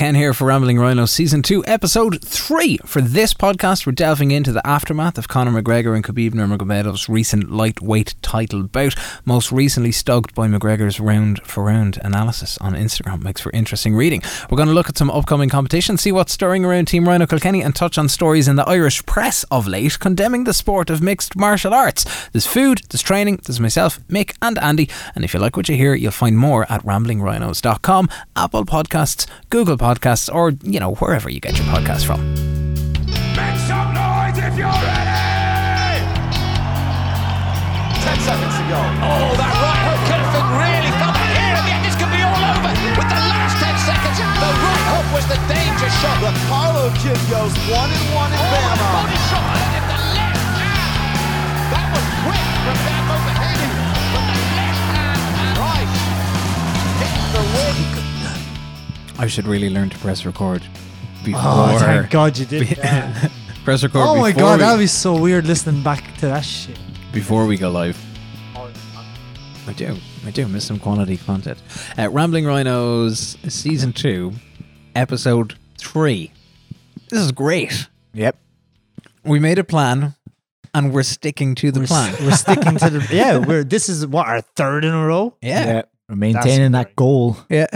Ken here for Rambling Rhino Season 2, Episode 3. For this podcast, we're delving into the aftermath of Conor McGregor and Khabib Nurmagomedov's recent lightweight title bout, most recently stoked by McGregor's round for round analysis on Instagram. Makes for interesting reading. We're going to look at some upcoming competitions, see what's stirring around Team Rhino Kilkenny, and touch on stories in the Irish press of late condemning the sport of mixed martial arts. There's food, there's training, there's myself, Mick, and Andy. And if you like what you hear, you'll find more at ramblingrhinos.com, Apple Podcasts, Google Podcasts, or, you know, wherever you get your podcasts from. Make some noise if you're ready! Ten seconds to go. Oh, that right hook could have been really felt it here at the end. This could be all over with the last 10 seconds. The right hook was the danger shot. The Carlo kid goes one and one in Oh, Bama. body shot and the left hand. That was quick from Dan I should really learn to press record before. Oh, thank God you did. that. press record oh my God, we, that'd be so weird listening back to that shit. before we go live. I do. I do miss some quality content. Uh, Rambling Rhinos, Season 2, Episode 3. This is great. Yep. We made a plan and we're sticking to the We're, plan. s- we're sticking to the yeah. We're this is what our third in a row. yeah. We're maintaining That's that goal. Yeah.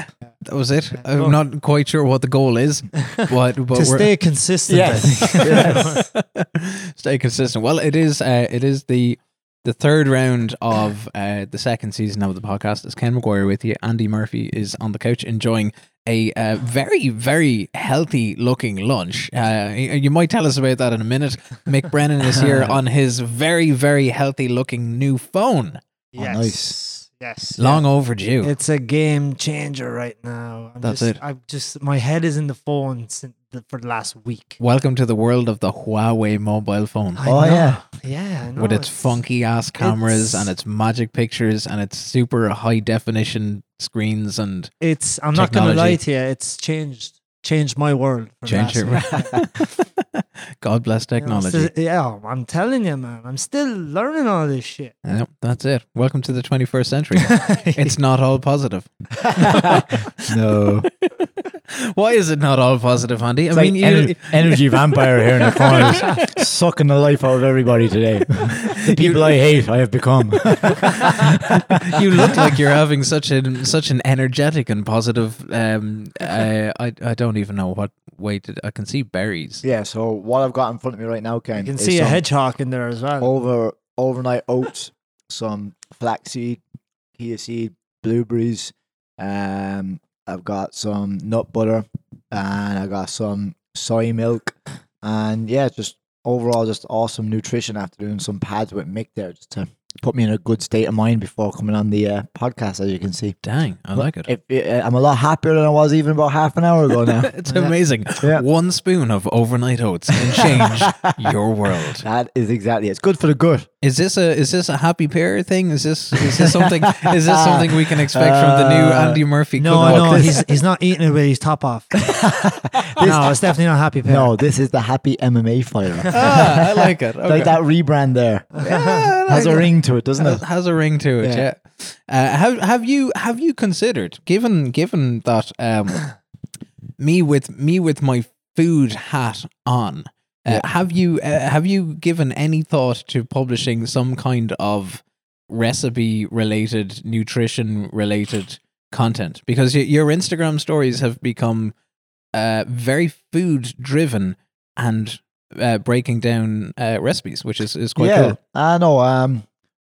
That was it. I'm Well- not quite sure what the goal is, but, but to stay consistent. I think. stay consistent. Well, it is uh, it is the the third round of uh, the second season of the podcast. It's Ken McGuire with you. Andy Murphy is on the couch enjoying a uh, very very healthy looking lunch. Uh, you might tell us about that in a minute. Mick Brennan is here on his very very healthy looking new phone. yes. nice. Yes. Long overdue. It's a game changer right now. I'm That's just, it. I'm just my head is in the phone since the, for the last week. Welcome to the world of the Huawei mobile phone. I Oh, know. yeah. yeah. I know, with its it's- funky ass cameras it's- and its magic pictures and its super high definition screens and It's. I'm not gonna lie to you. It's changed changed my world. for the change last it. God bless You know, technology. so- yeah, I'm telling you, man. I'm still learning all this shit. Yep, that's it. Welcome to the 21st century. it's not all positive. no. Why is it not all positive, Andy? I It's mean, like you, ener- energy vampire here in the corner, sucking the life out of everybody today. The people I hate, I have become. you look like you're having such an such an energetic and positive. Um, uh, I I don't even know what way to. I can see berries. Yeah, so what I've got in front of me right now, Ken, You can is see a some hedgehog in there as well. over overnight oats, some flaxseed, chia seed, blueberries. Um, I've got some nut butter, and I got some soy milk, and yeah, just overall just awesome nutrition after doing some pads with Mick there, just to put me in a good state of mind before coming on the uh, podcast. As you can see, Dang, I like it. if, uh, I'm a lot happier than I was even about half an hour ago now. it's amazing. Yeah. One spoon of overnight oats can change your world. That is exactly it. It's good for the good. Is this a is this a Happy Pear thing? Is this is this something is this something we can expect from the new Uh, Andy Murphy no, cookbook? no, he's he's not eating it with his top off. no, it's definitely not Happy Pear. No, this is the happy MMA fighter. ah, I like it. Okay. Like that rebrand there. Yeah, I Has a it. ring to it, doesn't has, it? has a ring to it. Yeah. Yeah. Uh, have have you have you considered given given that um, me with me with my food hat on? Uh, Have you uh, have you given any thought to publishing some kind of recipe related, nutrition related content? Because your Instagram stories have become uh, very food driven and uh, breaking down uh, recipes, which is, is quite yeah, cool. I know. Um,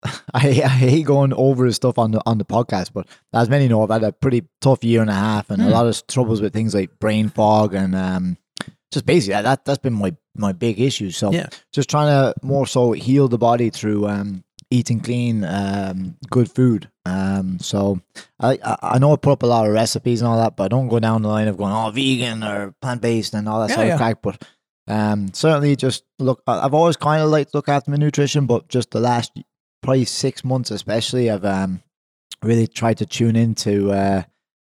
I, I hate going over stuff on the on the podcast, but as many know, I've had a pretty tough year and a half, and Hmm. a lot of troubles with things like brain fog and um, just basically that that's been my my big issue. So Yeah. just trying to more so heal the body through um eating clean, um, good food. Um, so I I I know I put up a lot of recipes and all that, but I don't go down the line of going oh vegan or plant based and all that Yeah, sort yeah. of crack. But um, certainly just look. I've always kind of liked to look after my nutrition, but just the last probably six months, especially, I've um really tried to tune into uh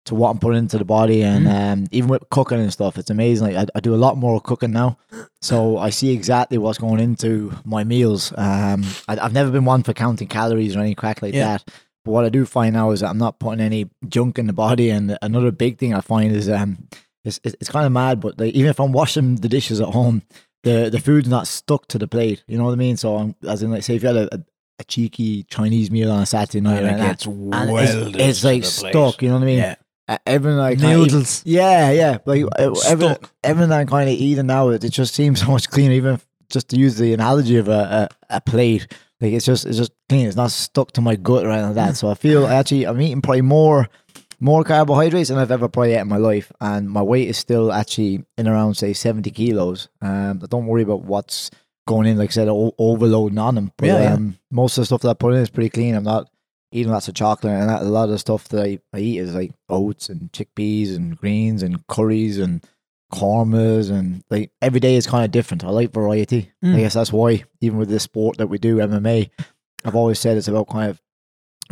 to what I'm putting into the body, and um even with cooking and stuff, it's amazing. Like I, I do a lot more cooking now, so I see exactly what's going into my meals. Um, I, I've never been one for counting calories or any crack like Yeah. that. But what I do find now is that I'm not putting any junk in the body. And another big thing I find is um, it's it's, it's kind of mad. But like, even if I'm washing the dishes at home, the the food's not stuck to the plate. You know what I mean? So I'm, as in like say if you had a, a, cheeky Chinese meal on a Saturday night, And and and it's, it's like stuck. You know what I mean? Yeah. Uh, everything like Noodles. yeah, yeah. Like uh, everything, Stuck. everything I'm kind of eating now, it, it just seems so much cleaner. Even if, just to use the analogy of a, a, a plate, like it's just it's just clean. It's not stuck to my gut or anything like that. So I feel actually I'm eating probably more more carbohydrates than I've ever probably ate in my life, and my weight is still actually in around say 70 kilos. Um, but don't worry about what's going in. Like I said, o- overloading on them. But Yeah, yeah. um, most of the stuff that I put in is pretty clean. I'm not eating lots of chocolate, and that, a lot of the stuff that I, I eat is like oats and chickpeas and greens and curries and kormas and like every day is kind of different. I like variety. Mm. I guess that's why even with this sport that we do, MMA, I've always said it's about kind of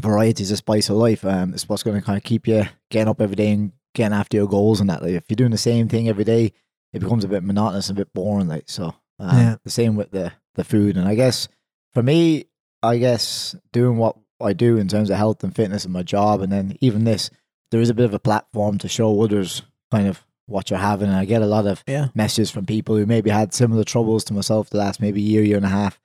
variety is a spice of life. Um, it's what's going to kind of keep you getting up every day and getting after your goals and that. Like if you're doing the same thing every day, it becomes a bit monotonous and a bit boring. Like so, um, Yeah. the same with the the food. And I guess for me, I guess doing what I do in terms of health and fitness and my job, and then even this, there is a bit of a platform to show others kind of what you're having. And I get a lot of Yeah. messages from people who maybe had similar troubles to myself the last maybe year, year and a half.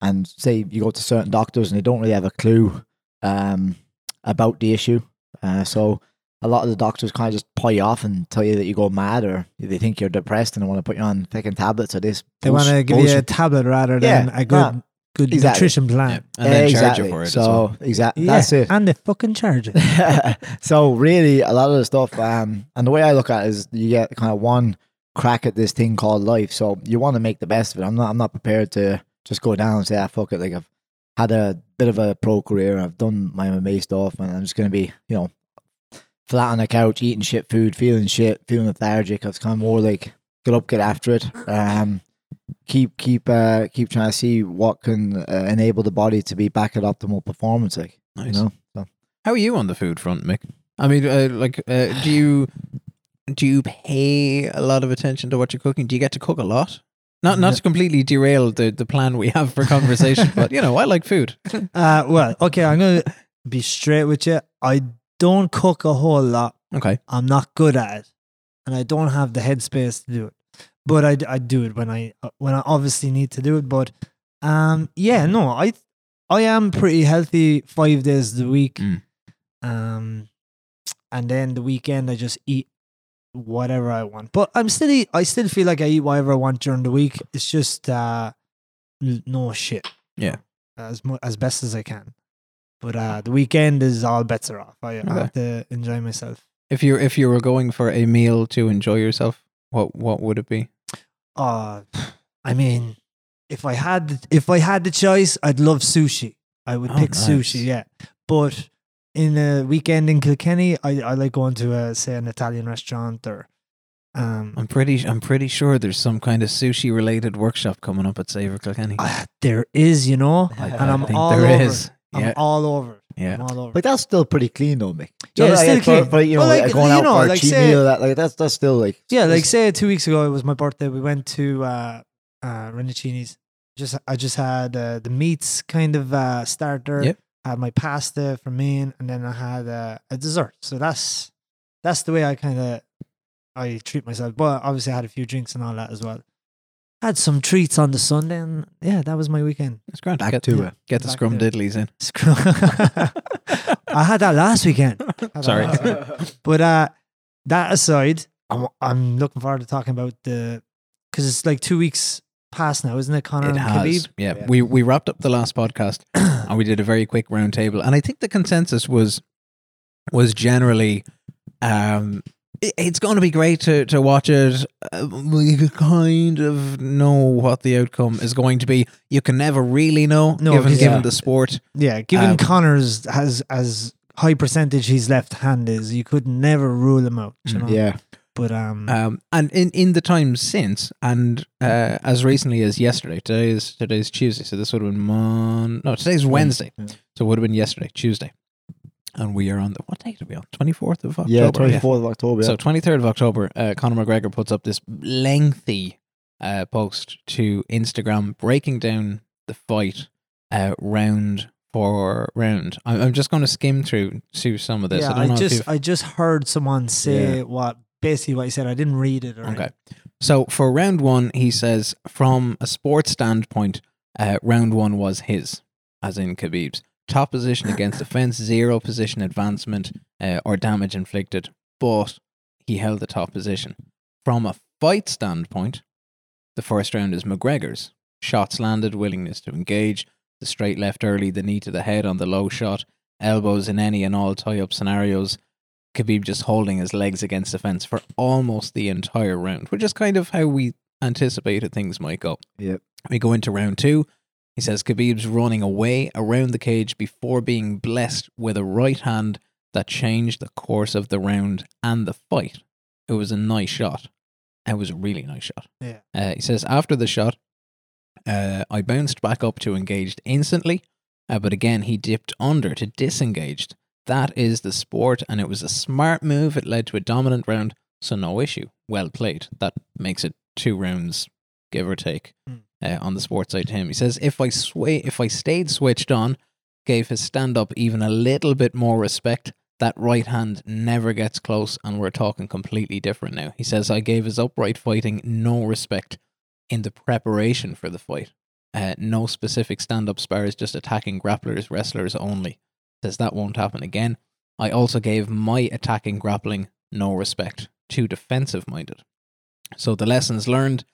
And say you go to certain doctors and they don't really have a clue um, about the issue. Uh, so a lot of the doctors kind of just pull you off and tell you that you go mad or they think you're depressed and they want to put you on fucking tablets or this. They want to bullshit- give you a tablet rather Yeah, than a good nah, good exactly. nutrition Yeah. plan. And then charge you for it so, as well. exactly. Yeah, That's it. and they fucking charge it. so really, a lot of the stuff, um, and the way I look at it is, you get kind of one crack at this thing called life. So you want to make the best of it. I'm not. I'm not prepared to just go down and say, "Ah, fuck it." Like I've had a bit of a pro career. I've done my MMA stuff, and I'm just gonna be, you know, flat on the couch, eating shit food, feeling shit, feeling lethargic. It's kind of more like get up, get after it. Um, keep keep uh keep trying to see what can uh, enable the body to be back at optimal performance. Like Nice. you know. So. How are you on the food front, Mick? I mean, uh, like, uh, do you do you pay a lot of attention to what you're cooking? Do you get to cook a lot? Not not to completely derail the, the plan we have for conversation, but you know, I like food. Uh, well, okay, I'm gonna be straight with you. I don't cook a whole lot. Okay, I'm not good at it, and I don't have the headspace to do it. But I, I do it when I when I obviously need to do it. But um, yeah, no, I I am pretty healthy five days a week. Mm. Um, and then the weekend I just eat whatever I want. But I'm still eat, I still feel like I eat whatever I want during the week. It's just uh, no shit. Yeah. as mu- as best as I can. But uh, the weekend is all bets are off. I, I have to enjoy myself. if you if you were going for a meal to enjoy yourself, what what would it be? Uh I mean, if I had if I had the choice, I'd love sushi. I would Oh, pick nice. sushi, yeah. But in a weekend in Kilkenny, I, I like going to a say an Italian restaurant or um I'm pretty I'm pretty sure there's some kind of sushi related workshop coming up at Savour Kilkenny. uh, there is, you know, I- and I I'm think all there over. is. It. I'm Yeah. all over. Yeah. I'm all over. Like that's still pretty clean though, Mick. Yeah, it's still for, clean. For, you know, like, like, going you out know, for a like, cheap say- meal, that like that's that's still like Yeah, like say two weeks ago it was my birthday. We went to uh uh Rinuccini's. Just I just had uh, the meats kind of uh starter. Yep. Had my pasta for main, and then I had uh, a dessert. So that's that's the way I kind of I treat myself. But obviously I had a few drinks and all that as well. Had some treats on the Sunday, and yeah, that was my weekend. It's grand. back get, to it. Get the Back scrum to diddlies in. Screw- I had that last weekend. Sorry. last weekend. But uh, that aside, I'm, I'm looking forward to talking about the because it's like two weeks past now, isn't it, Conor It and has. Yeah. Yeah. We we wrapped up the last podcast and we did a very quick roundtable. And I think the consensus was was generally um i- it's going to be great to, to watch it. Uh, we kind of know what the outcome is going to be. You can never really know, No, given given Yeah. the sport. Yeah, given Um, Conor's has as high percentage his left hand is, you could never rule him out. You Mm. know? yeah. But um, Um, and in, in the time since, and uh, as recently as yesterday, today is today's Tuesday, so this would have been Mon. No, today's Wednesday, yeah. so it would have been yesterday, Tuesday, and we are on the what date are we on? Twenty fourth of October. Yeah, twenty fourth of October. Yeah. So twenty third of October, uh, Conor McGregor puts up this lengthy uh, post to Instagram breaking down the fight uh, round for round. I'm, I'm just going to skim through to some of this. yeah, I don't I, know just I just heard someone say Yeah. what basically what he said. I didn't read it. Or Okay. So for round one, he says from a sports standpoint, uh, round one was his, as in Khabib's. Top position against defense, zero position advancement uh, or damage inflicted, but he held the top position. From a fight standpoint, the first round is McGregor's. Shots landed, willingness to engage, the straight left early, the knee to the head on the low shot, elbows in any and all tie up scenarios. Khabib just holding his legs against the fence for almost the entire round, which is kind of how we anticipated things might go. Yep. We go into round two. He says Khabib's running away around the cage before being blessed with a right hand that changed the course of the round and the fight. It was a nice shot. It was a really nice shot. Yeah. Uh, he says after the shot, uh, I bounced back up to engaged instantly, uh, but again he dipped under to disengaged. That is the sport, and it was a smart move. It led to a dominant round, so no issue. Well played. That makes it two rounds, give or take, Hmm. Uh, on the sports side to him. He says if I sway, if I stayed switched on, gave his stand up even a little bit more respect. That right hand never gets close, and we're talking completely different now. He says I gave his upright fighting no respect in the preparation for the fight. Uh, no specific stand up spars, just attacking grapplers, wrestlers only. Says that won't happen again. I also gave my attacking grappling no respect, too defensive minded. So the lessons learned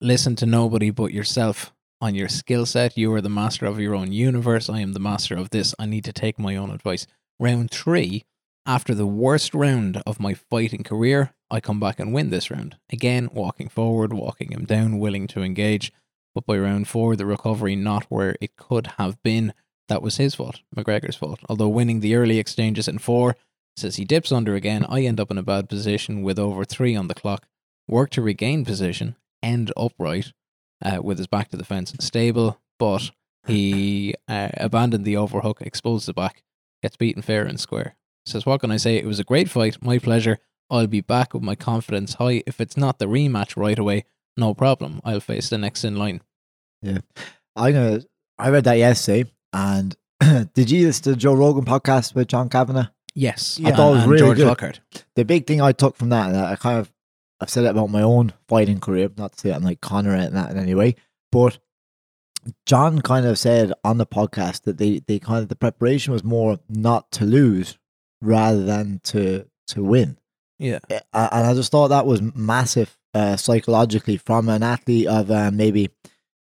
listen to nobody but yourself on your skill set. You are the master of your own universe. I am the master of this. I need to take my own advice. Round three, after the worst round of my fighting career, I come back and win this round. Again, walking forward, walking him down, willing to engage. But by round four, the recovery not where it could have been. That was his fault, McGregor's fault. Although winning the early exchanges in four, says he dips under again. I end up in a bad position with over three on the clock. Work to regain position, end upright uh, with his back to the fence, stable, but he uh, abandoned the overhook, exposed the back, gets beaten fair and square. Says, What can I say? It was a great fight, my pleasure. I'll be back with my confidence high. If it's not the rematch right away, no problem. I'll face the next in line. Yeah, I gonna. I read that yesterday, and did you listen to the Joe Rogan podcast with John Kavanagh? Yes. I thought it was really George good. Lockhart. The big thing I took from that, and I kind of, I've said it about my own fighting career, not to say I'm like Conor and that in any way, but John kind of said on the podcast that they, they kind of the preparation was more not to lose rather than to to win. Yeah. And I just thought that was massive uh, psychologically from an athlete of uh, maybe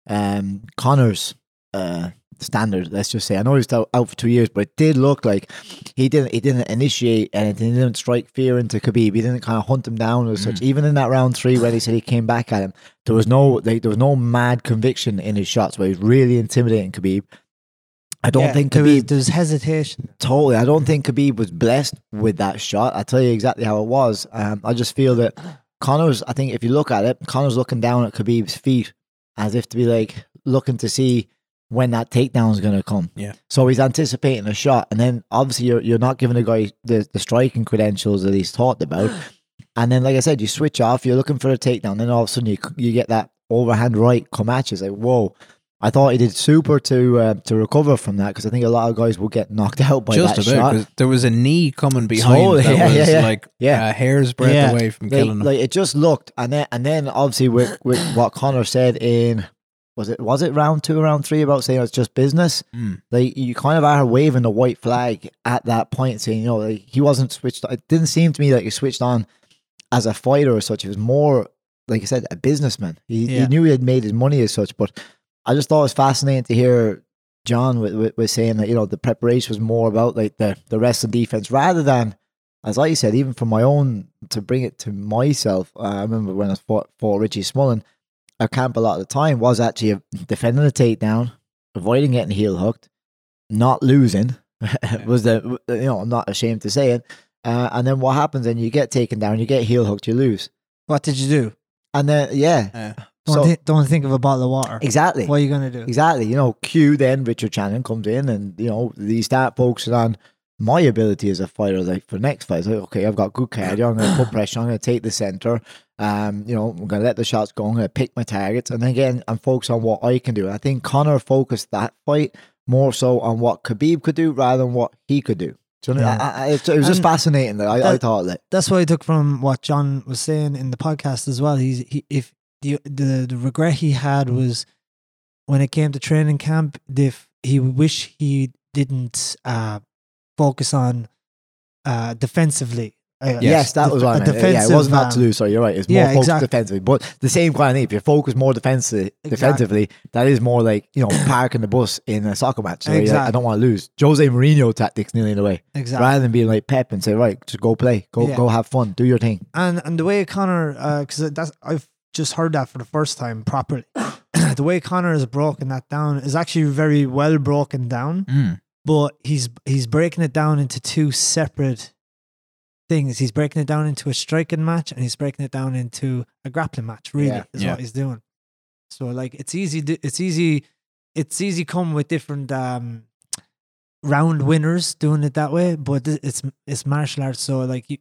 um, Conor's uh, standard. Let's just say I know he's out, out for two years, but it did look like he didn't he didn't initiate anything. He didn't strike fear into Khabib. He didn't kind of hunt him down or such. Even in that round three where he said he came back at him, there was no like, there was no mad conviction in his shots where he was really intimidating Khabib. I don't Yeah, think there was, Khabib there was hesitation. Totally. I don't think Khabib was blessed with that shot. I'll tell you exactly how it was. Um, I just feel that Conor's, I think if you look at it, Conor's looking down at Khabib's feet as if to be like looking to see when that takedown is going to come. Yeah. So he's anticipating a shot. And then obviously you're, you're not giving the guy the, the striking credentials that he's talked about. And then, like I said, you switch off, you're looking for a takedown. Then all of a sudden you, you get that overhand right come at you. It's like, whoa. I thought he did super to uh, to recover from that because I think a lot of guys will get knocked out by Just that about. shot. There was a knee coming behind Totally, that yeah, was yeah, yeah. like Yeah. a hair's breadth Yeah. away from killing him. like it just looked, and then and then obviously with with what Conor said in was it was it round two, or round three about saying it's just business. Mm. Like you kind of are waving the white flag at that point, saying you know like he wasn't switched. It didn't seem to me like he switched on as a fighter or such. It was more like I said, a businessman. He, he knew he had made his money as such, but I just thought it was fascinating to hear John was, saying that you know the preparation was more about like the the rest of defense rather than as I said, even from my own to bring it to myself. Uh, I remember when I fought for Richie Smullen, our camp a lot of the time was actually defending the takedown, avoiding getting heel hooked, not losing. was the you know I'm not ashamed to say it. Uh, and then what happens? Then you get taken down, you get heel hooked, you lose, What did you do? and then yeah, Uh, Don't, So- thi- don't think of a bottle of water. exactly. What are you going to do? Exactly. You know, Q then Richard Channon comes in and, you know, they start focusing on my ability as a fighter. Like for next fight, it's like, okay, I've got good cardio. I'm going to put pressure. I'm going to take the center. Um, you know, I'm going to let the shots go. I'm going to pick my targets. And again, I'm focused on what I can do. And I think Conor focused that fight more so on what Khabib could do rather than what he could do. Do you know, Yeah. I, I, it, it was just And fascinating. That I, I thought like That's what I took from what John was saying in the podcast as well. He's he if the the, the regret he had was when it came to training camp, if he wish he didn't uh, focus on uh, defensively. Uh, Yes, that def- was what I a meant. Yeah, it wasn't not um, to lose. Sorry, you're right. It's more yeah, focused exactly. defensively, but the same kind of thing. If you focus more defensively, defensively, that is more like you know parking the bus in a soccer match. So you're like, I don't want to lose. Jose Mourinho tactics nearly in a way, Exactly. rather than being like Pep and say, right, just go play, go Yeah. go have fun, do your thing. and and the way Conor, because that's I've just heard that for the first time properly. the way Conor has broken that down is actually very well broken down, Mm. But he's he's breaking it down into two separate things. He's breaking it down into a striking match, and he's breaking it down into a grappling match. Really, Yeah. is Yeah. what he's doing. So like, it's easy. It's easy. It's easy come with different um round winners doing it that way, but it's it's martial arts. So like you,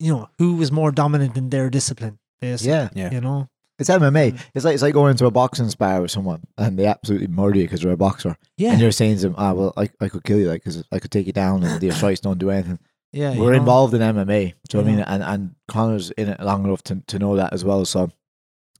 you know, who was more dominant in their discipline? Basically, Yeah, Yeah. you know. It's MMA. Mm. It's like it's like going into a boxing spar with someone and they absolutely murder you because you're a boxer, Yeah, and you're saying to them, "Ah, well, I, I could kill you, like, because I could take you down, and the strikes don't do anything." yeah. We're know. involved in MMA. Do you know what I mean? And and Conor's in it long enough to, to know that as well. So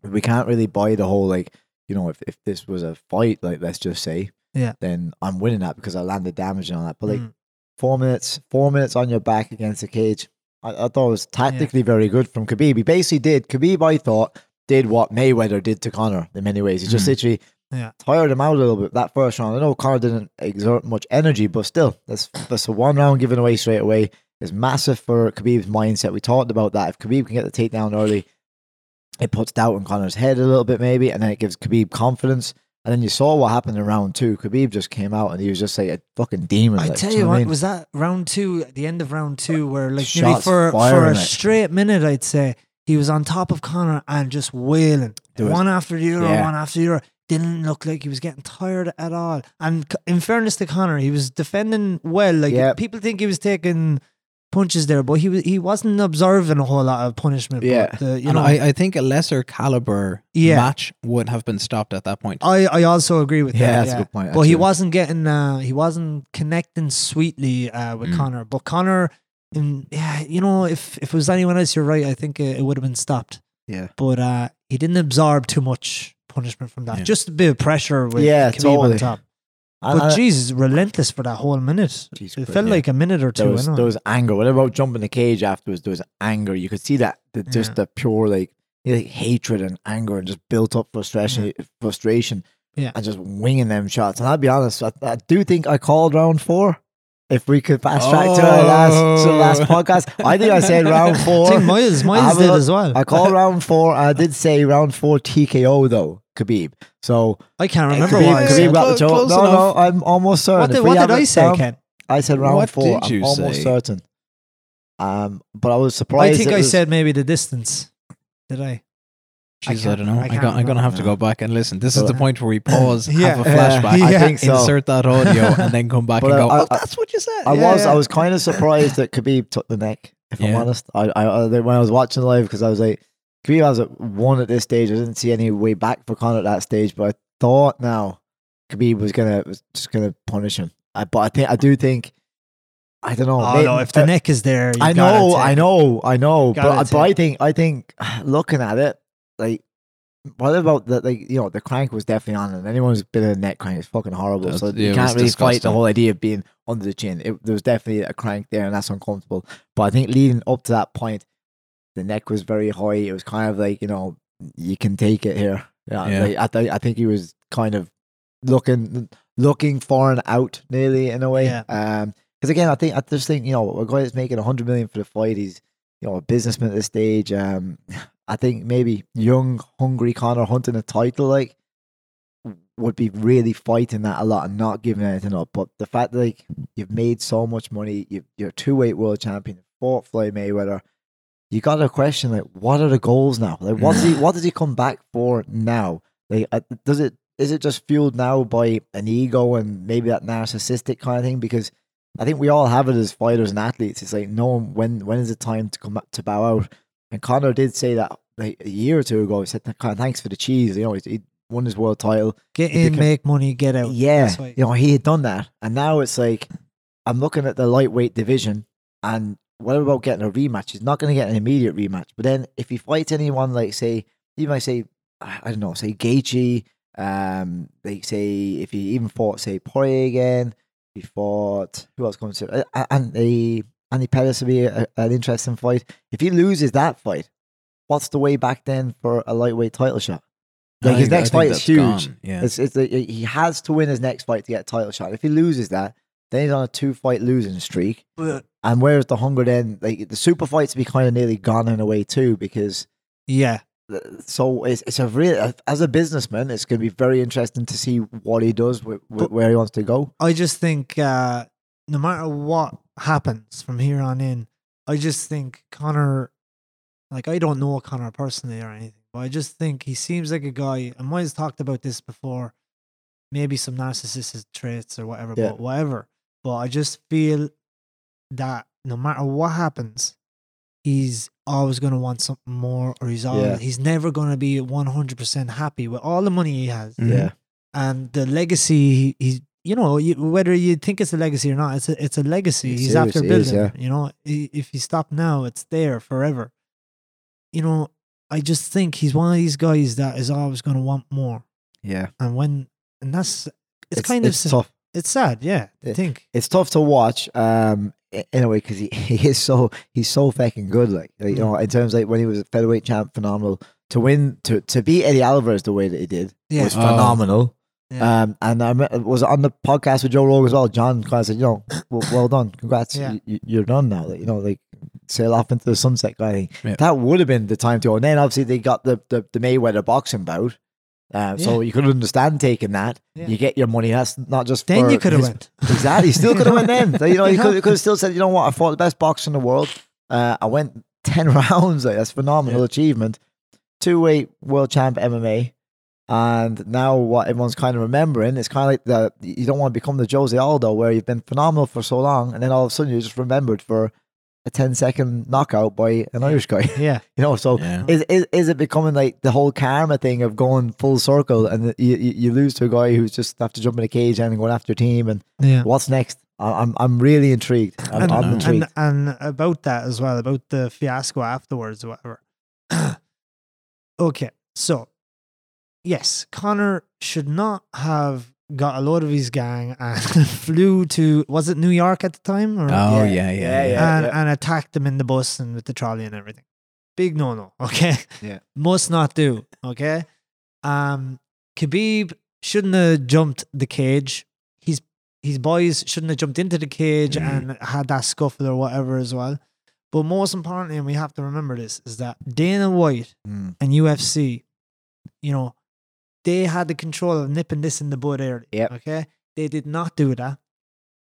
we can't really buy the whole like, you know, if, if this was a fight, like let's just say, Yeah. then I'm winning that because I landed damage and all that. But like Mm. four minutes, four minutes on your back against the cage, I, I thought it was tactically very good from Khabib. He basically did Khabib, I thought, did what Mayweather did to Conor in many ways. He just Mm. literally Yeah. tired him out a little bit that first round. I know Conor didn't exert much energy, but still, that's that's a one round given away straight away. Is massive for Khabib's mindset. We talked about that. If Khabib can get the takedown early, it puts doubt in Conor's head a little bit, maybe, and then it gives Khabib confidence. And then you saw what happened in round two. Khabib just came out and he was just like a fucking demon. I like, tell you know what, I mean? was that round two, the end of round two, where like Shots for for a like. straight minute, I'd say he was on top of Conor and just wailing one after the other, Yeah. one after the other. Didn't look like he was getting tired at all. And in fairness to Conor, he was defending well. Like Yeah. people think he was taking punches there, but he was he wasn't observing a whole lot of punishment. Yeah. but the, you and know, I, I think a lesser caliber Yeah. match would have been stopped at that point. I, I also agree with Yeah, that. that's yeah. a good point. But he wasn't getting uh he wasn't connecting sweetly uh with Mm. Connor. But Connor in yeah, you know, if if it was anyone else, you're right, I think it, it would have been stopped. Yeah. But uh he didn't absorb too much punishment from that. Yeah. Just a bit of pressure with Yeah, Khabib totally. on top. And- But and- Jesus, relentless for that whole minute. Jeez it Christ, felt yeah. like a minute or two. there was, I know. there was anger. What about jumping the cage afterwards? There was anger. You could see that the, just Yeah. the pure like, you know, like hatred and anger and just built up frustration, frustration, Yeah. and just winging them shots. And I'll be honest, I, I do think I called round four. If we could fast track to our last to the last Oh. podcast, I think I said round four. I think have a did as well. I called round four. I did say round four TKO though, Khabib. So I can't remember Khabib, what I Khabib got the Close- choke. close No, no. I'm almost certain. What did, what did I say, down- Ken? I said round What four. did I'm almost say? certain. Um, but I was surprised. I think I was- said maybe the distance. Did I? I Jeez, I, can't- don't know. I I got, I'm going to have to go back and listen. This is the point where we pause, Yeah. have a Yeah, flashback, I Yeah. think so. insert that audio, and then come back But and go, I- oh, I- that's what you said. I Yeah, was. yeah. I was kind of surprised that Khabib took the neck. If I'm honest, I, I, I when I was watching live because I was like, Khabib has at one at this stage. I didn't see any way back for Conor at that stage, but I thought now Khabib was gonna was just gonna punish him. I, but I think I do think I don't know. Oh may- no! If the uh, neck is there, you I gotta know, I know, I know, but, but I think I think looking at it, like what about the like you know the crank was definitely on, and anyone who's been in a neck crank is fucking horrible. That's- so yeah, you can't really fight the whole idea of being under the chin. It, there was definitely a crank there, and that's uncomfortable. But I think leading up to that point, the neck was very high. It was kind of like you know you can take it here. Yeah, Yeah. like, I th- I think he was kind of looking looking for an out nearly in a way. Yeah. Um, because again, I think I just think you know a guy that's making a hundred million for the fight. He's you know a businessman at this stage. Um, I think maybe young, hungry Conor hunting a title like would be really fighting that a lot and not giving anything up. But the fact that like you've made so much money, you, you're a two weight world champion, fought Floyd Mayweather. You got to question like, what are the goals now? Like, what does he what does he come back for now? Like, uh, does it is it just fueled now by an ego and maybe that narcissistic kind of thing? Because I think we all have it as fighters and athletes. It's like knowing when when is the time to come to bow out. And Conor did say that like a year or two ago. He said, thanks for the cheese." You know, he, he won his world title. Get in, became- make money, get out. Yeah, you know, he had done that, and now it's like I'm looking at the lightweight division, and what about getting a rematch? He's not going to get an immediate rematch. But then if he fights anyone like say, you might say, I don't know, say Gaethje, um, like say if he even fought say Poirier again, he fought who else comes to uh, and the Andy Pettis would be a, an interesting fight. If he loses that fight, what's the way back then for a lightweight title shot? Like his I next think fight is huge. gone, Yeah. It's, it's he has to win his next fight to get a title shot. If he loses that, then he's on a two fight losing streak. But And where's the hunger then? Like the super fights be kind of nearly gone in a way too because yeah, so it's it's a real as a businessman, it's going to be very interesting to see what he does with, with where he wants to go. I just think uh, no matter what happens from here on in, I just think Conor, like I don't know Conor personally or anything, but I just think he seems like a guy. I might have talked about this before, maybe some narcissistic traits or whatever, Yeah. but whatever. But I just feel that no matter what happens, he's always going to want something more, or he's always, Yeah. he's never going to be one hundred percent happy with all the money he has Mhm. Yeah, and the legacy he, he you know you, whether you think it's a legacy or not it's a, it's a legacy It he's after building is, you know if you stop now it's there forever you know i just think he's one of these guys that is always going to want more yeah. and when and that's it's, kind it's of tough. it's sad yeah I think It's tough to watch. Um, i- in a way because he, he is so he's so fucking good. Like, like, you know, in terms of like when he was a featherweight champ, phenomenal. To win to to beat Eddie Alvarez the way that he did Yeah. was Oh. phenomenal. Yeah. Um, and I me- was on the podcast with Joe Rogan as well. John kind of said, you know, well, well done, congrats, Yeah. you, you- you're done now. Like, you know, like sail off into the sunset kind of thing. Yeah. That would have been the time to go. And then obviously they got the the, the Mayweather boxing bout. Uh, So you could understand taking that. You get your money. That's not just then you could have went Exactly. You still could have went then. So, you know, you could, could have still said, you know what, I fought the best boxer in the world. Uh, I went 10 rounds. Like, that's phenomenal achievement. Two weight world champ MMA. And now what everyone's kind of remembering is kind of like the you don't want to become the Jose Aldo where you've been phenomenal for so long and then all of a sudden you're just remembered for a 10 second knockout by an Irish guy. yeah You know, so Yeah. is, is is it becoming like the whole karma thing of going full circle and you, you, you lose to a guy who's just have to jump in a cage and going after your team and yeah what's next? I- I'm I'm really intrigued. I'm, and, I'm intrigued. and and about that as well about the fiasco afterwards or whatever okay so yes conor should not have got a load of his gang and flew to was it new york at the time or Oh, Yeah. yeah, yeah, Yeah, yeah. yeah. and, and attacked them in the bus and with the trolley and everything big no no okay Yeah. must not do okay um khabib shouldn't have jumped the cage his his boys shouldn't have jumped into the cage Mhm. and had that scuffle or whatever as well but most importantly and we have to remember this is that dana white Mm. and ufc you know they had the control of nipping this in the bud early Yep. okay they did not do that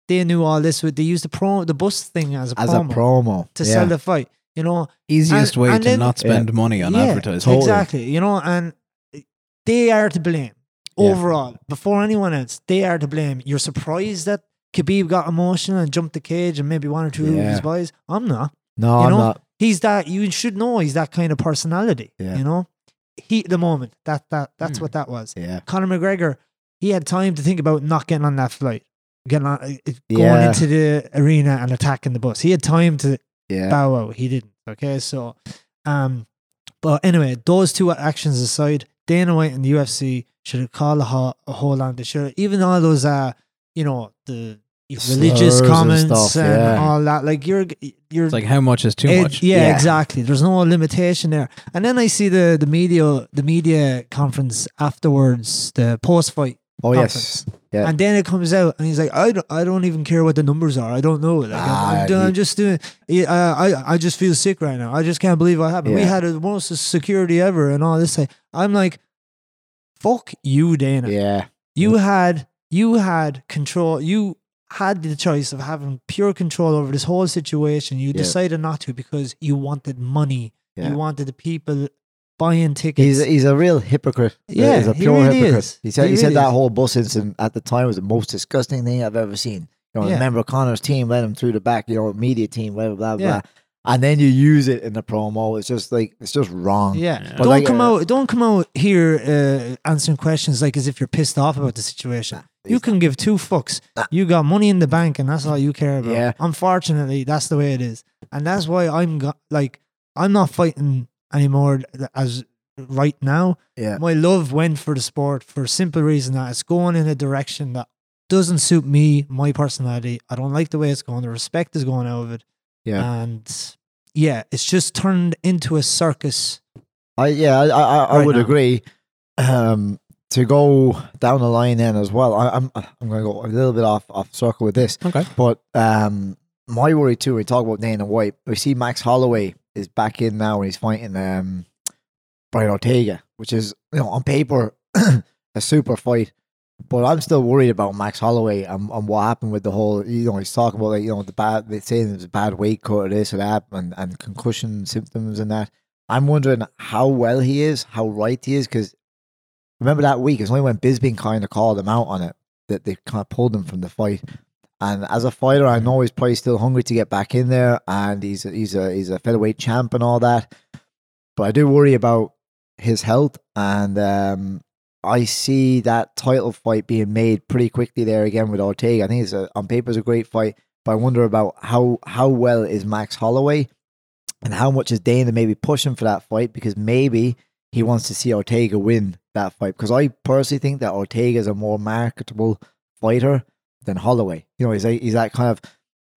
they knew all this with they used the pro the bus thing as a As promo a promo to yeah. sell the fight. You know, Easiest And- way and to then- not spend money on Yeah, advertising. Exactly. You know, and they are to blame Yeah. overall. Before anyone else, they are to blame. You're surprised that Khabib got emotional and jumped the cage and maybe one or two of his boys. I'm not. No, you I'm know, not. He's that. You should know he's that kind of personality. Yeah. You know, heat the moment. That that that's Hmm. what that was. Yeah, Conor McGregor, he had time to think about not getting on that flight, getting on, uh, going Yeah. into the arena and attacking the bus. He had time to yeah, bow wow he didn't okay so um but anyway those two actions aside Dana White and the UFC should have called a, ho- a hold on they should even all those uh you know the religious and comments and, stuff, yeah. all that like you're you're It's like how much is too Ed- much? Yeah, Yeah. exactly. There's no limitation there. And then I see the the media the media conference afterwards, the post fight Oh yes, Yeah. and then it comes out, and he's like, "I don't, I don't even care what the numbers are. I don't know. Like, I'm- Ah, I'm, he- I'm just doing. yeah, Uh, I, I just feel sick right now. I just can't believe what happened. We had the most security ever, and all this. Like, I'm like, fuck you, Dana. yeah, You had, you had control. You had the choice of having pure control over this whole situation. You Yeah. decided not to because you wanted money. Yeah. You wanted the people buying tickets. He's a, he's a real hypocrite. Yeah, he's a he pure really hypocrite. is. He said He he, said really that is. whole bus incident at the time was the most disgusting thing I've ever seen. You know, Yeah. a member of Conor's team led him through the back. You know, media team, blah blah blah Yeah. blah. And then you use it in the promo. It's just like it's just wrong. Yeah. Yeah. But Don't like, come uh, out don't come out here uh, answering questions like as if you're pissed off about the situation. You can give two fucks. You got money in the bank, and that's all you care about. Yeah. Unfortunately, that's the way it is, and that's why I'm go- like I'm not fighting anymore as right now. Yeah. My love went for the sport for a simple reason that it's going in a direction that doesn't suit me, my personality. I don't like the way it's going. The respect is going out of it, Yeah. and yeah, it's just turned into a circus. I yeah, I I, I Right would now. agree. Um, to go down the line then as well. I, I'm I'm going to go a little bit off off circle with this, Okay. but um, my worry too. We talk about Dana White. We see Max Holloway is back in now and he's fighting um Brian Ortega, which is you know on paper a super fight. But I'm still worried about Max Holloway and, and what happened with the whole. You know, he's talking about like you know the bad. They're saying it was a bad weight cut or this or that, and, and concussion symptoms and that. I'm wondering how well he is, how right he is, because remember that week, it's only when Bisping kind of called him out on it that they kind of pulled him from the fight. And as a fighter, I know he's probably still hungry to get back in there, and he's a, he's a he's a featherweight champ and all that. But I do worry about his health, and um, I see that title fight being made pretty quickly there again with Ortega. I think it's a, on paper it's a great fight, but I wonder about how how well is Max Holloway and how much is Dana maybe pushing for that fight because maybe he wants to see Ortega win that fight. Because I personally think that Ortega is a more marketable fighter than Holloway. You know, he's a, he's that kind of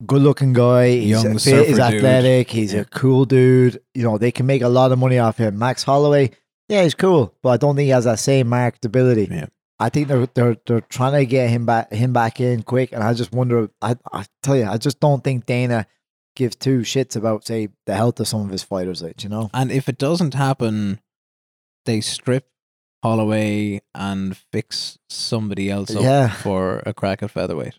good looking guy. He's Young fit, he's surfer dude. athletic. He's Yeah. a cool dude. You know, they can make a lot of money off him. Max Holloway, yeah, he's cool, but I don't think he has that same marketability. Yeah. I think they're they're they're trying to get him back him back in quick, and I just wonder. I I tell you, I just don't think Dana gives two shits about say the health of some of his fighters. Like you know, And if it doesn't happen, they strip Holloway and fix somebody else up Yeah. for a crack at featherweight.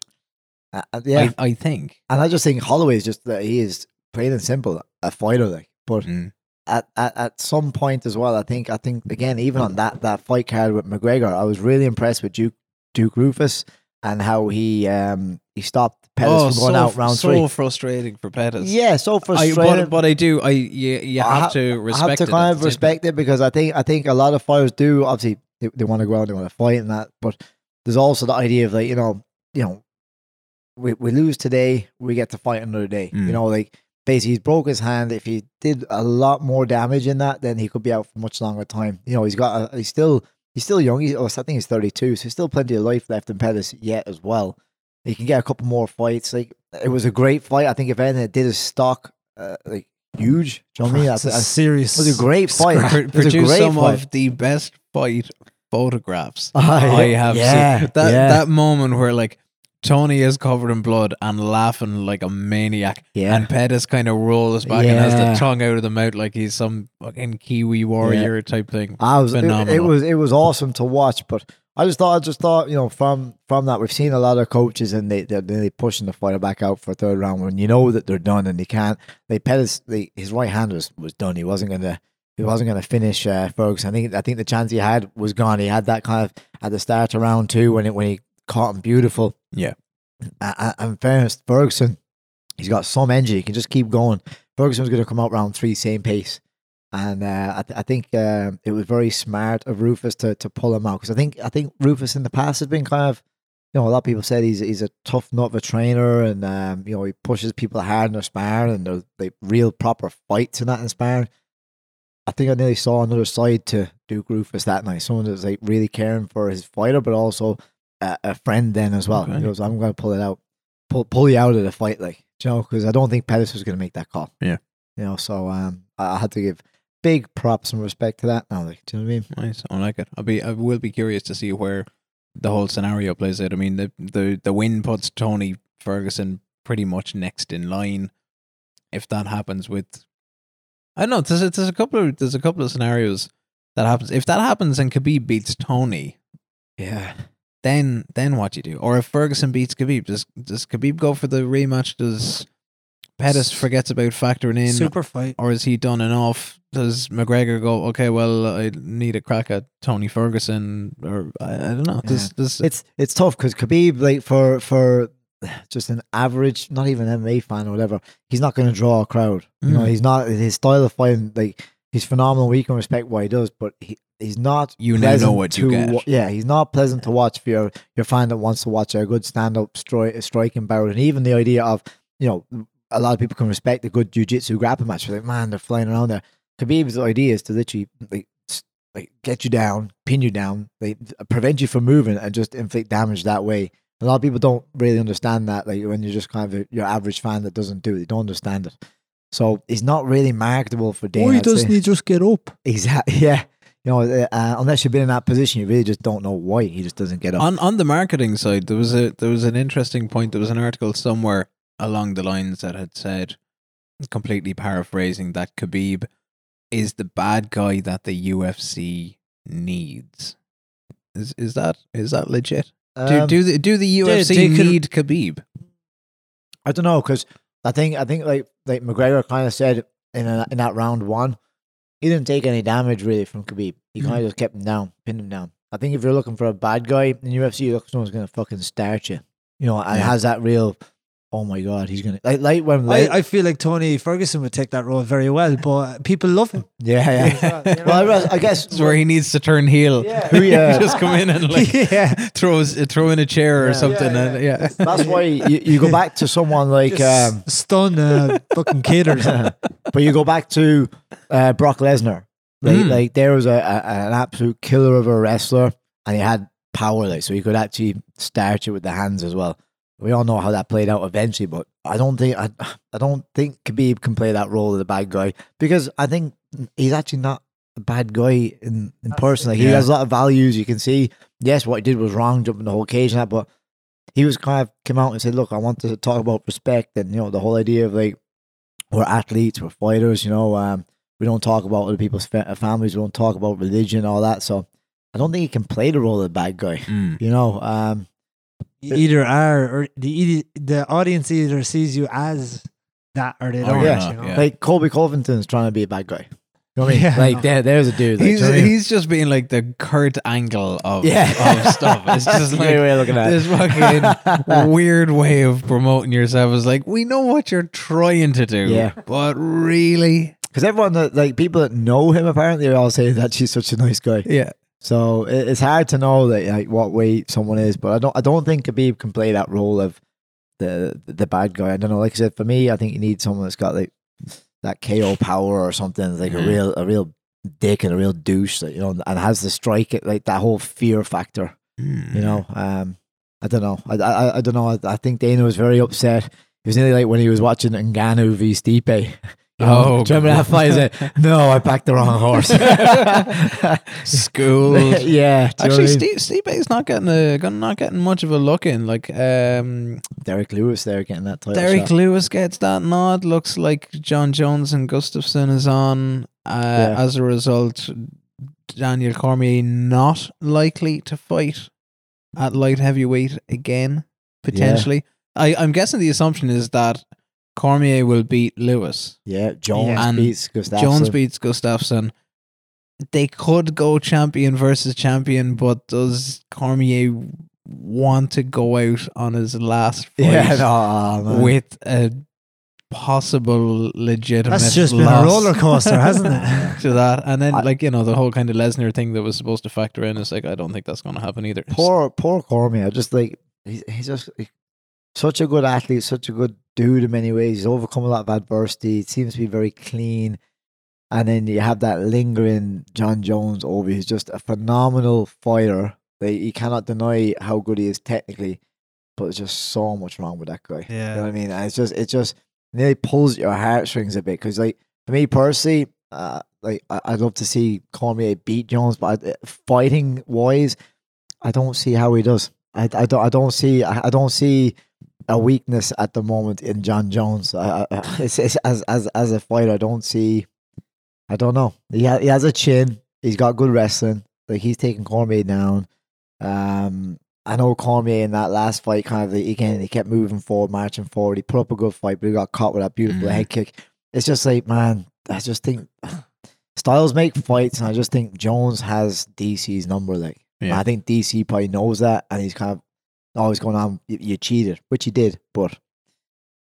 Uh, uh, yeah, I, I think. and I just think Holloway is just that he is plain and simple a fighter. Like, but Mm. at, at at some point as well, I think I think again even on that that fight card with McGregor, I was really impressed with Duke Duke Roufus and how he um he stopped Pettis from going so, out round so three. frustrating for Pettis. Yeah, so I, frustrating. but, but I do. I you, you I have ha- to I have to kind of respect it because I think I think a lot of fighters do obviously they, they want to go out, they want to fight and that, but there's also the idea of like you know you know we we lose today, we get to fight another day. Mm. You know, like basically he's broke his hand. If he did a lot more damage in that, then he could be out for much longer time. You know, he's got a, he's still he's still young. He's, oh, I think he's 32, so he's still plenty of life left in Pettis yet as well. He can get a couple more fights. Like it was a great fight. I think if anything, it did his stock uh, like huge. Do you know what I mean? That's- a serious. it was a great fight. Pro- It was a great some fight. of the best fight photographs Ah, I have yeah, seen. That yeah, that moment where like Tony is covered in blood and laughing like a maniac, yeah. and Pettis kind of rolls back and has the tongue out of the mouth like he's some fucking Kiwi warrior type thing. I was it, it was it was awesome to watch, but I just thought I just thought you know from from that we've seen a lot of coaches and they they're, they pushing the fighter back out for a third round when you know that they're done and they can't. They Pettis they, his right hand was, was done. He wasn't gonna he wasn't gonna finish uh, Ferguson. I think I think the chance he had was gone. He had that kind of at the start of round two when it when he caught him beautiful. Yeah. A- And in fairness, Ferguson, he's got some energy. He can just keep going. Ferguson was going to come out round three, same pace. And uh, I, th- I think uh, it was very smart of Roufus to, to pull him out because I think I think Roufus in the past has been kind of, you know, a lot of people said he's he's a tough nut of a trainer and um, you know he pushes people hard in their sparring and they're like real proper fights and that in sparring. I think I nearly saw another side to Duke Roufus that night. Someone that's like really caring for his fighter, but also a, a friend then as well. Okay. He goes, I'm going to pull it out, pull pull you out of the fight, like you know, because I don't think Pettis was going to make that call. Yeah. you know. So um, I, I had to give big props and respect to that. Now, like, do you know what I mean? Nice. I like it. I'll be. I will be curious to see where the whole scenario plays out. I mean, the the the win puts Tony Ferguson pretty much next in line. If that happens with, I don't know. There's a, there's a couple of there's a couple of scenarios that happens. If that happens and Khabib beats Tony, Yeah, then then what you do? Or if Ferguson beats Khabib, does does Khabib go for the rematch? Does Pettis forgets about factoring in? super fight. or is he done enough? Does McGregor go? Okay, well, I need a crack at Tony Ferguson, or I, I don't know. Does, does, it's it's tough because Khabib, like for for just an average, not even MMA fan or whatever, he's not going to draw a crowd. You know, Mm. he's not his style of fighting. Like he's phenomenal. We can respect what he does, but he, he's not. You now know pleasant what you to get. yeah, he's not pleasant to watch for your your fan that wants to watch a good stand up stri- striking bout, and even the idea of you know a lot of people can respect a good jiu-jitsu grappling match. They're like, man, they're flying around there. Khabib's idea is to literally like, like get you down, pin you down, like prevent you from moving, and just inflict damage that way. A lot of people don't really understand that. Like when you're just kind of a, your average fan that doesn't do it, they don't understand it. So he's not really marketable for Dana. Why I'd say. doesn't he just get up? Exactly. Yeah. You know, uh, uh, unless you've been in that position, you really just don't know why he just doesn't get up. On on the marketing side, there was a there was an interesting point. There was an article somewhere along the lines that had said, completely paraphrasing, that Khabib is the bad guy that the UFC needs. Is is that is that legit? Do Um, do the do the UFC they could- need Khabib? I don't know because I think I think like like McGregor kind of said in a, in that round one, he didn't take any damage really from Khabib. He Mm-hmm. kind of just kept him down, pinned him down. I think if you're looking for a bad guy in UFC, you look someone's gonna fucking start you. You know, and Yeah. has that real. Oh my god, he's gonna like like when I, like, I feel like Tony Ferguson would take that role very well, but people love him. yeah yeah. well, I, res- I guess It's where he needs to turn heel. Yeah. Who, yeah. just come in and like yeah. throws throw in a chair or Yeah. something. Yeah, and, yeah. that's why you, you go back to someone like Just um, stun uh, fucking kid or something. but you go back to uh, Brock Lesnar. Like, Mm. like there was a, a an absolute killer of a wrestler, and he had power, like so he could actually start it with the hands as well. We all know how that played out eventually, but I don't think I, I don't think Khabib can play that role of the bad guy because I think he's actually not a bad guy in, in person. Like he Yeah. has a lot of values. You can see, yes, what he did was wrong, jumping the whole cage and that, but he was kind of came out and said, "Look, I want to talk about respect and you know the whole idea of like we're athletes, we're fighters, you know, um, we don't talk about other people's fa- families, we don't talk about religion, all that. So I don't think he can play the role of the bad guy, Mm. you know. Um, You either are, or the e- the audience either sees you as that, or they oh, don't. you're yeah. you know? yeah. Like Colby Covington's trying to be a bad guy. You know what I mean? Yeah. Like there, there's a dude. Like, He's you know what I mean? he's just being like the Kurt Angle of yeah, of stuff. It's just a like way of looking at this fucking weird way of promoting yourself. Is like we know what you're trying to do, Yeah. but really, Because everyone that like people that know him apparently are all say that she's such a nice guy. yeah, So it's hard to know that like what way someone is, but I don't I don't think Khabib can play that role of the the bad guy. I don't know. Like I said, for me, I think you need someone that's got like that KO power or something, like Mhm. a real a real dick and a real douche, that, you know, and has the strike it like that whole fear factor. Mm. You know, um, I don't know. I I, I don't know. I, I think Dana was very upset. It was nearly like when he was watching Ngannou v Stipe. You know, Oh, remember that fight? "No, I backed the wrong horse." school. yeah. do you know what I Actually, mean? Steve Stipe's not getting a not getting much of a look in. Like um, Derrick Lewis there getting that title Derrick shot. Lewis gets that nod. Looks like Jon Jones and Gustafsson is on. Uh, Yeah. As a result, Daniel Cormier not likely to fight at light heavyweight again. Potentially, I I'm guessing the assumption is that Cormier will beat Lewis. Yeah, Jones Yeah. And beats Gustafsson. Jones beats Gustafsson. They could go champion versus champion, but does Cormier want to go out on his last fight Yeah, no, oh, with a possible legitimate That's just been a roller coaster, hasn't it? to that? And then, I- like you know, the whole kind of Lesnar thing that was supposed to factor in is like, I don't think that's going to happen either. poor, poor Cormier. Just like he's, he's just like, such a good athlete, such a good dude in many ways. He's overcome a lot of adversity. It seems to be very clean. And then you have that lingering Jon Jones over. He's just a phenomenal fighter. Like, you cannot deny how good he is technically, but there's just so much wrong with that guy. You know what I mean? And it's just it just nearly pulls your heartstrings a bit because like for me personally, uh, like I, I'd love to see Cormier beat Jones, but I, fighting wise, I don't see how he does. I, I don't I don't see I, I don't see a weakness at the moment in Jon Jones. I, I, it's, it's, as as as a fighter, I don't see. I don't know. He ha, he has a chin. He's got good wrestling. Like he's taking Cormier down. Um, I know Cormier in that last fight, kind of again, he kept moving forward, marching forward. He put up a good fight, but he got caught with that beautiful Mhm. head kick. It's just like, man, I just think styles make fights, and I just think Jones has DC's number. Like, Yeah. I think DC probably knows that, and he's kind of always going on. You, you cheated, which he did, but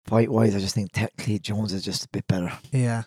fight wise, I just think technically Jones is just a bit better. Yeah.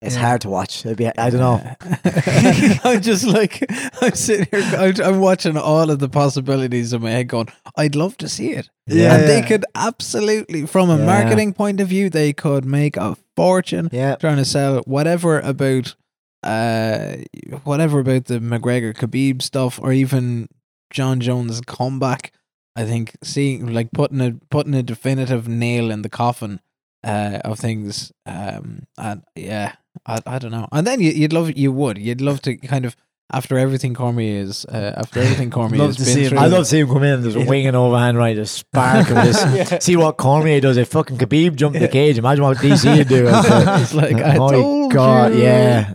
it's Yeah. hard to watch. It'd be, I don't know. I'm just like I'm sitting here. I'm, I'm watching all of the possibilities in my head, going, "I'd love to see it." Yeah, and they could absolutely, from a Yeah. marketing point of view, they could make a fortune Yeah, trying to sell whatever about, uh, whatever about the McGregor Khabib stuff, or even Jon Jones' comeback. I think seeing like putting a putting a definitive nail in the coffin uh, of things. Um, and yeah, I, I don't know. And then you, you'd love you would you'd love to kind of after everything Cormier is uh, after everything Cormier Love has to been see him. through. I love to see him come in. There's a wing and overhand right, just spark and just see what Cormier does. If fucking Khabib jumped in the cage, imagine what DC would do. It's like, I my told God, you. yeah.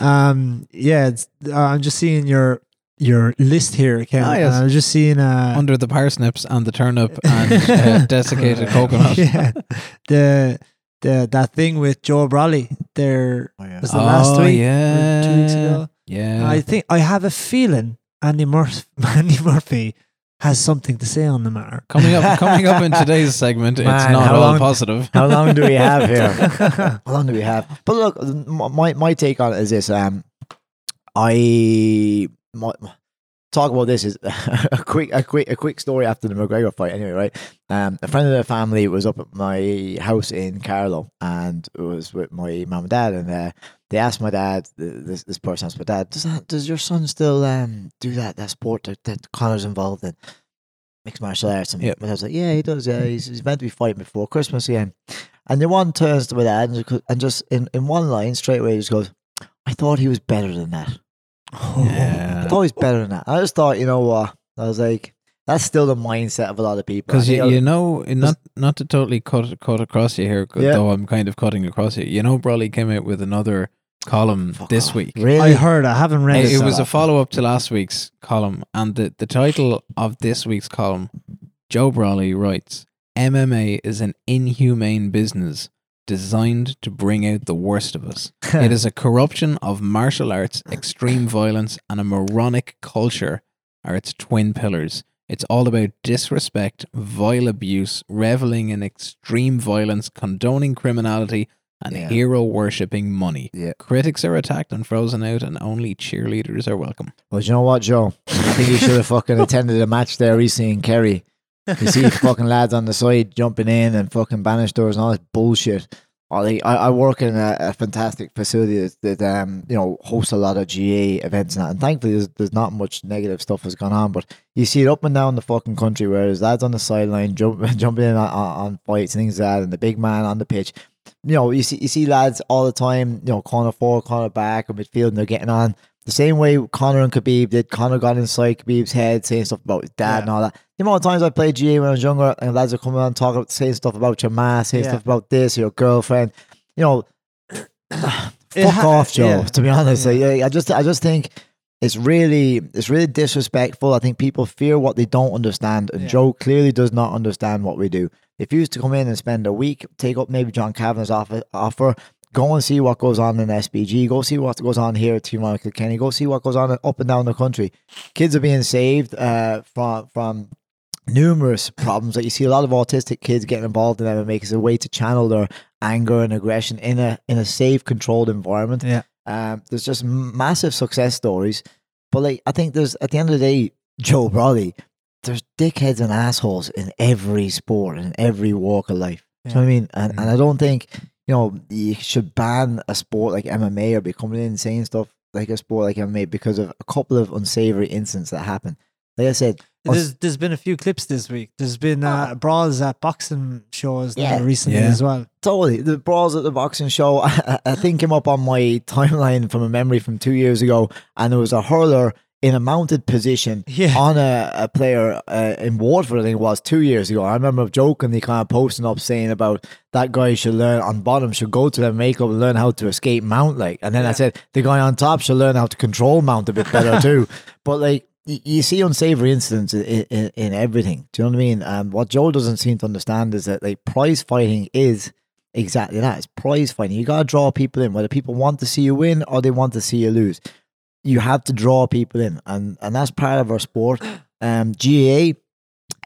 Um, yeah, it's, uh, I'm just seeing your your list here, Ken. Ah, yes. I was just seeing uh, under the parsnips and the turnip and uh, desiccated coconut. yeah, the the that thing with Joe Brolly. There Oh, yeah. was the last Oh, week, yeah. two weeks ago. Yeah, I think I have a feeling Andy Murphy, Andy Murphy has something to say on the matter. coming up coming up in today's segment, it's not all long- positive. How long do we have here? How long do we have? But look, my my take on it is this: um, I my, talk about this is a quick a quick a quick story after the McGregor fight. Anyway, right? Um, a friend of the family was up at my house in Carlow, and it was with my mum and dad, and uh, they asked my dad. This this person asked my dad, "Does that does your son still um do that that sport that, that Conor's involved in?" Mixed martial arts, and Yep. my dad was like, "Yeah, he does. Yeah, he's, he's meant to be fighting before Christmas again." And the one turns to my dad and just, and just in, in one line straight away he just goes, I thought he was better than that. I Yeah. thought he was better than that. I just thought, you know what? I was like, that's still the mindset of a lot of people. Because you, you know, not not to totally cut cut across you here, Yeah. though I'm kind of cutting across you. You know, Brolly came out with another column Fuck this off. week. Really? I heard. I haven't read It, it. it so was a follow up to last week's column, and the, the title of this week's column, Joe Brolly writes, "MMA is an inhumane business designed to bring out the worst of us. it is a corruption of martial arts, extreme violence, and a moronic culture are its twin pillars. It's all about disrespect, vile abuse, reveling in extreme violence, condoning criminality, and Yeah. hero worshipping money. Yeah. Critics are attacked and frozen out, and only cheerleaders are welcome. Well, you know what, Joe? I think you should have fucking attended a match there recently in Kerry. You see fucking lads on the side jumping in and fucking banish doors and all this bullshit. I, I, work in a, a fantastic facility that, that um you know hosts a lot of GAA events and that. And thankfully, there's, there's not much negative stuff has gone on. But you see it up and down the fucking country where there's lads on the sideline jump, jumping in on, on, on fights and things like that, and the big man on the pitch. You know, you see you see lads all the time. You know, corner forward, corner back, or midfield, and they're getting on the same way Conor and Khabib did. Conor got inside Khabib's head, saying stuff about his dad Yeah. and all that. The amount of times I played GAA when I was younger, and lads are coming on talking, saying stuff about your ma, saying Yeah. stuff about this, your girlfriend. You know, fuck ha- off, Joe. yeah. To be honest, Yeah. I, I just, I just think it's really, it's really disrespectful. I think people fear what they don't understand, and Yeah. Joe clearly does not understand what we do. If you used to come in and spend a week, take up maybe John Kavanagh's offer, offer go and see what goes on in SBG. Go see what goes on here at Team Michael Kenny. Go see what goes on up and down the country. Kids are being saved uh, from from numerous problems. Like you see a lot of autistic kids getting involved in MMA as a way to channel their anger and aggression in a in a safe, controlled environment. Yeah. Um, there's just massive success stories, but like I think there's at the end of the day, Joe Brolly, there's dickheads and assholes in every sport and every walk of life. Know what I mean? And and I don't think you know you should ban a sport like MMA or be coming in and saying stuff like a sport like MMA because of a couple of unsavory incidents that happened. Like I said, There's, there's been a few clips this week. There's been uh, brawls at boxing shows Yeah. recently Yeah. as well. Totally. The brawls at the boxing show, I, I think came up on my timeline from a memory from two years ago, and there was a hurler in a mounted position Yeah. on a, a player uh, in Waterford, I think it was two years ago. I remember jokingly kind of posting up saying about that guy should learn on bottom should go to the makeup and learn how to escape mount like. And then I said the guy on top should learn how to control mount a bit better too. But like you see unsavory incidents in, in, in everything. Do you know what I mean? Um, what Joe doesn't seem to understand is that like prize fighting is exactly that. It's prize fighting. You gotta draw people in, whether people want to see you win or they want to see you lose. You have to draw people in, and and that's part of our sport. Um, GAA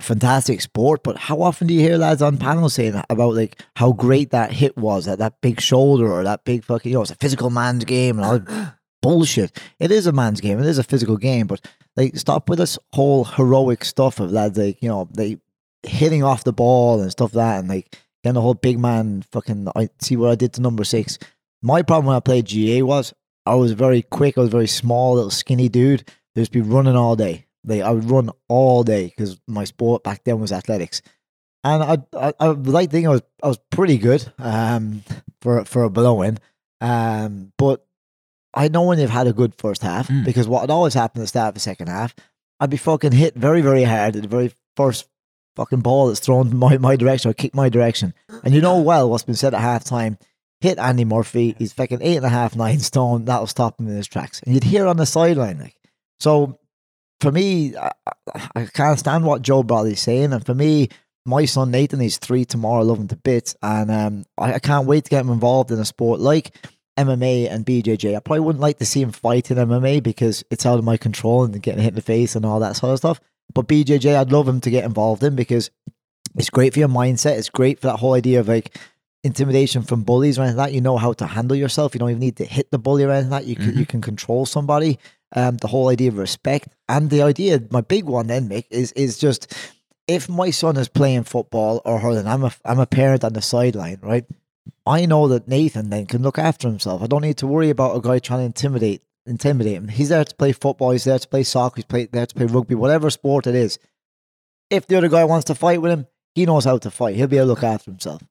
fantastic sport. But how often do you hear lads on panels saying about like how great that hit was, that that big shoulder or that big fucking, you know, it's a physical man's game and all bullshit. It is a man's game. It is a physical game. But like, stop with this whole heroic stuff of lads like you know they hitting off the ball and stuff like that, and like getting the whole big man fucking. I see what I did to number six. My problem when I played GAA was I was very quick. I was very small, little skinny dude. I'd just be running all day. Like I would run all day because my sport back then was athletics, and I I, I like to think I was I was pretty good um for for a blowing, um but I know when they've had a good first half Mm. because what had always happened at the start of the second half, I'd be fucking hit very very hard at the very first fucking ball that's thrown my my direction or kick my direction, and you know well what's been said at half time. Hit Andy Murphy. He's fucking eight and a half, nine stone. That'll stop him in his tracks. And you'd hear on the sideline, like so for me, I, I- can't stand what Joe Bradley's saying. And for me, my son Nathan, he's three tomorrow, I love him to bits. And um, I, I can't wait to get him involved in a sport like MMA and BJJ. I probably wouldn't like to see him fight in MMA because it's out of my control and getting hit in the face and all that sort of stuff. But BJJ, I'd love him to get involved in because it's great for your mindset. It's great for that whole idea of like intimidation from bullies or anything like that. You know how to handle yourself. You don't even need to hit the bully or anything like that. You can, you can control somebody um, the whole idea of respect and the idea. My big one then, Mick, is is just if my son is playing football or hurling, I'm a I'm a parent on the sideline, right? I know that Nathan then can look after himself. I don't need to worry about a guy trying to intimidate intimidate him. He's there to play football. He's there to play soccer. He's play, there to play rugby, whatever sport it is. If the other guy wants to fight with him, he knows how to fight. He'll be able to look after himself.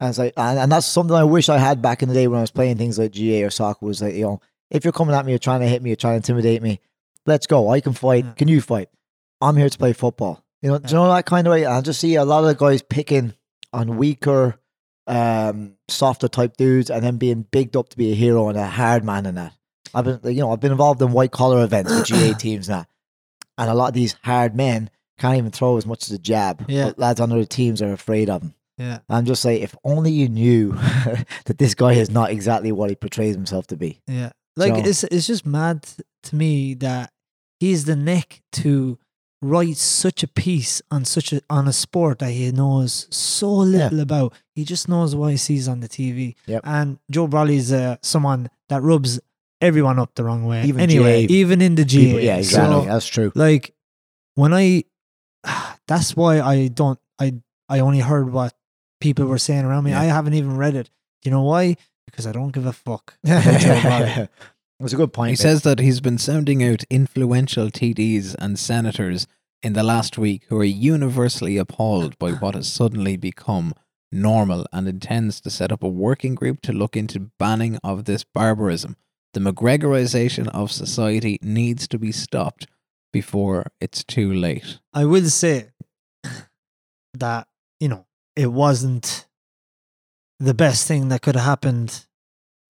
And it's like, and, and that's something I wish I had back in the day when I was playing things like GAA or soccer. Was like, you know, if you're coming at me, you're trying to hit me, you're trying to intimidate me. Let's go. I can fight. Yeah. Can you fight? I'm here to play football. You know, do you know that kind of way? I just see a lot of the guys picking on weaker, um, softer type dudes, and then being bigged up to be a hero and a hard man and that. I've been, you know, I've been involved in white collar events with GAA teams now, and a lot of these hard men can't even throw as much as a jab. Yeah. but lads on other teams are afraid of them. Yeah. I'm just saying, if only you knew that this guy is not exactly what he portrays himself to be. Yeah. Like So- it's it's just mad to me that he's the neck to write such a piece on such a on a sport that he knows so little about. He just knows what he sees on the TV. Yep. And Joe Brolly's uh, someone that rubs everyone up the wrong way. Even anyway, GAA even in the. People- yeah, exactly. So, That's true. like when I that's why I don't I I only heard what people were saying around me. Yeah. I haven't even read it. You know why? Because I don't give a fuck. about Joe Brolly. That's a good point. He Mick. says that he's been sounding out influential TDs and senators in the last week who are universally appalled by what has suddenly become normal and intends to set up a working group to look into banning of this barbarism. The McGregorization of society needs to be stopped before it's too late. I will say that, you know, it wasn't the best thing that could have happened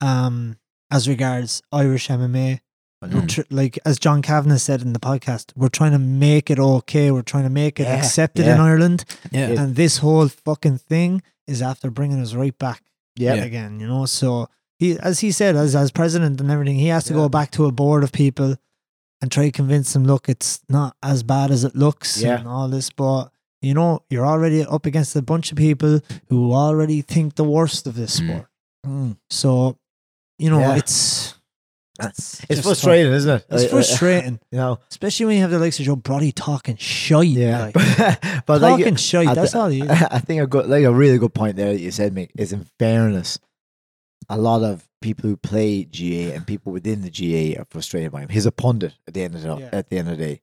um, as regards Irish MMA. Mm. tr- like, as John Kavanagh said in the podcast, we're trying to make it okay. We're trying to make it Yeah, accepted yeah. in Ireland. Yeah. Yeah. And this whole fucking thing is after bringing us right back yeah. again, you know? So, he, as he said, as, as president and everything, he has to Yeah. go back to a board of people and try to convince them, look, it's not as bad as it looks Yeah. and all this. But, you know, you're already up against a bunch of people who already think the worst of this Mm. sport. Mm. So, you know, Yeah. it's It's frustrating, isn't it? It's frustrating, You know, especially when you have the likes of Joe Brody talking shite. yeah. like, but like, talking shite. I That's th- all he is. I think a good, like a really good point there that you said, Mick, is in fairness, a lot of people who play GAA and people within the GAA are frustrated by him. He's a pundit at the end of the Yeah. at the end of the day.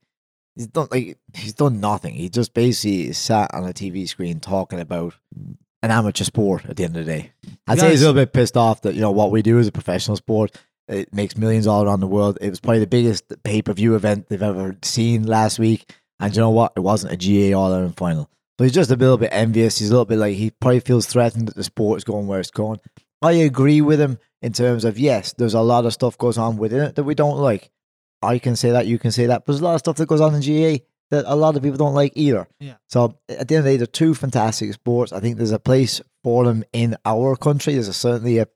He's done like he's done nothing. He just basically sat on a TV screen talking about an amateur sport at the end of the day. I'd say he's a little bit pissed off that you know what we do is a professional sport. It makes millions all around the world. It was probably the biggest pay per view event they've ever seen last week. And you know what? It wasn't a GAA All Ireland final. So he's just a little bit envious. He's a little bit like he probably feels threatened that the sport is going where it's going. I agree with him in terms of yes, there's a lot of stuff goes on within it that we don't like. I can say that, you can say that. But there's a lot of stuff that goes on in GAA that a lot of people don't like either. Yeah. So at the end of the day, they're two fantastic sports. I think there's a place for them in our country. There's a, certainly a,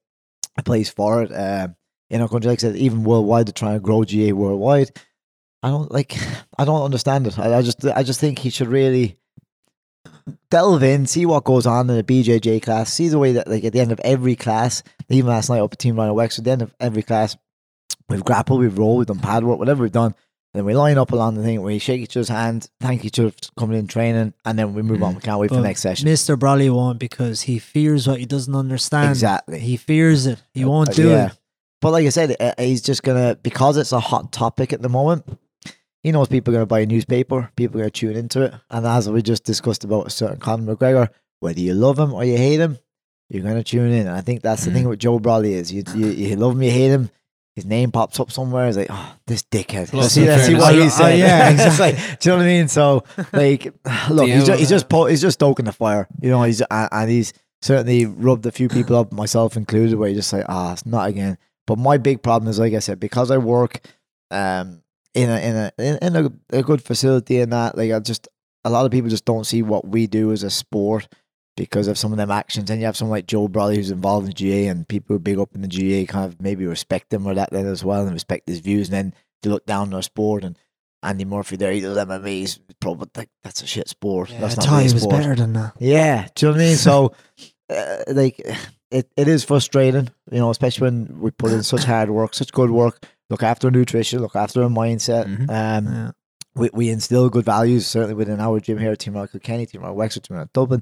a place for it um, in our country. Like I said, even worldwide, they're trying to grow GAA worldwide. I don't like. I don't understand it. I, I just, I just think he should really delve in, see what goes on in the BJJ class, see the way that like at the end of every class, even last night up at Team Rhino Wexford, at the end of every class, we've grappled, we've rolled, we've done pad work, whatever we've done. Then we line up along the thing, we shake each other's hand, thank each other for coming in training, and then we move on. We can't wait for the next session. Mr. Brolly won't because he fears what he doesn't understand. Exactly. He fears it. He won't Uh, do yeah. it. But like I said, uh, he's just gonna because it's a hot topic at the moment. He knows people are gonna buy a newspaper, people are gonna tune into it, and as we just discussed about a certain Conor McGregor, whether you love him or you hate him, you're gonna tune in. And I think that's the thing with Joe Brolly is you, you you love him, you hate him. His name pops up somewhere. It's like, oh, this dickhead. Plus, see, that's see what Oh, he oh, said. yeah, It's like, do you know what I mean? So, like, look, he's just, he's just he's just stoking the fire. You know, he's and, he's certainly rubbed a few people up, myself included, where you just like, ah, it's not again. But my big problem is, like I said, because I work um in a in a in, in a, a good facility and that, like I just a lot of people just don't see what we do as a sport because of some of them actions. And you have someone like Joe Bradley who's involved in GAA and people who are big up in the GAA kind of maybe respect him or that then as well and respect his views and then they look down on our sport and Andy Murphy there, he does MMA, he's probably like that's a shit sport. Yeah, that's not really he was better than that. Yeah, do you know what I mean? So, uh, like, it, it is frustrating, you know, especially when we put in such hard work, such good work, look after nutrition, look after a mindset. Mhm. Um, Yeah. we, we instill good values, certainly within our gym here at Team Rock Kenny, Team Rhino Wexford, Team Rhino Dublin,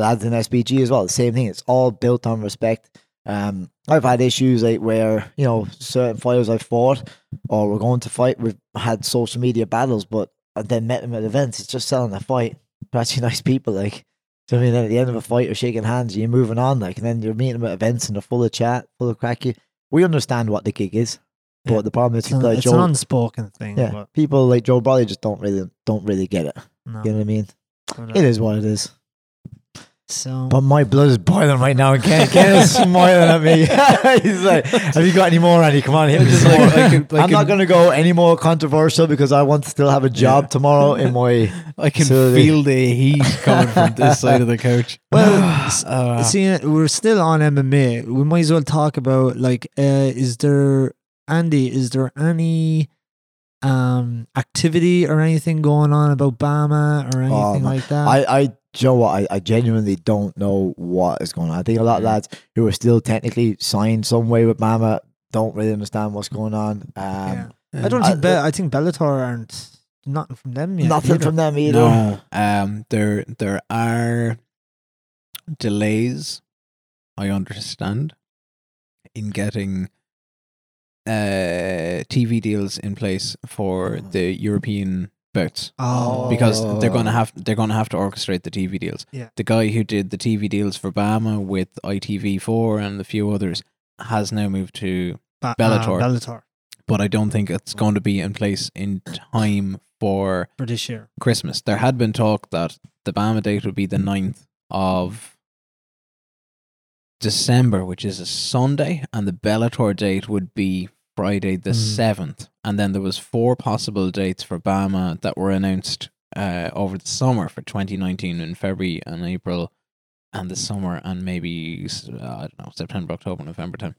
lads in SBG as well. The same thing, it's all built on respect. Um, I've had issues like where, you know, certain fighters I've fought or we're going to fight, we've had social media battles, but I then met them at events. It's just selling a fight. They're actually nice people, like. So I mean, at the end of a fight or shaking hands, you're moving on, like, and then you're meeting them at events and they're full of chat, full of cracky. We understand what the gig is, but Yeah. the problem is It's, an, like it's Joe, an unspoken thing. yeah, But people like Joe Bradley just don't really don't really get it. no, You know what I mean? It is what it is. So But my blood is boiling right now, and Ken, Ken is smiling at me. He's like, "Have you got any more, Andy? Come on, hit me some like- more." I can- I I'm not going to go any more controversial because I want to still have a job tomorrow in my. I can facility. feel the heat coming from this side of the couch. Well, Uh, see, we're still on MMA. We might as well talk about like, uh, is there Andy? Is there any um activity or anything going on about BAMMA or anything Oh, man. like that? I, I, do you know what? I, I genuinely don't know what is going on. I think a lot of Mm. lads who are still technically signed some way with BAMMA don't really understand what's going on. Um, yeah. I don't I- think. Be- I think Bellator aren't nothing from them yet. Nothing either. from them either. No, um, there there are delays. I understand in getting uh TV deals in place for the European bouts Oh, because they're going to have they're going to have to orchestrate the TV deals. Yeah. The guy who did the TV deals for BAMMA with ITV4 and a few others has now moved to Ba- Bellator. Uh, Bellator but I don't think it's going to be in place in time for for this year. Christmas. There had been talk that the BAMMA date would be the 9th of December, which is a Sunday, and the Bellator date would be Friday the Mm. 7th. And then there was four possible dates for BAMMA that were announced uh, over the summer for 2019 in February and April and the summer and maybe uh, I don't know September, October, November time.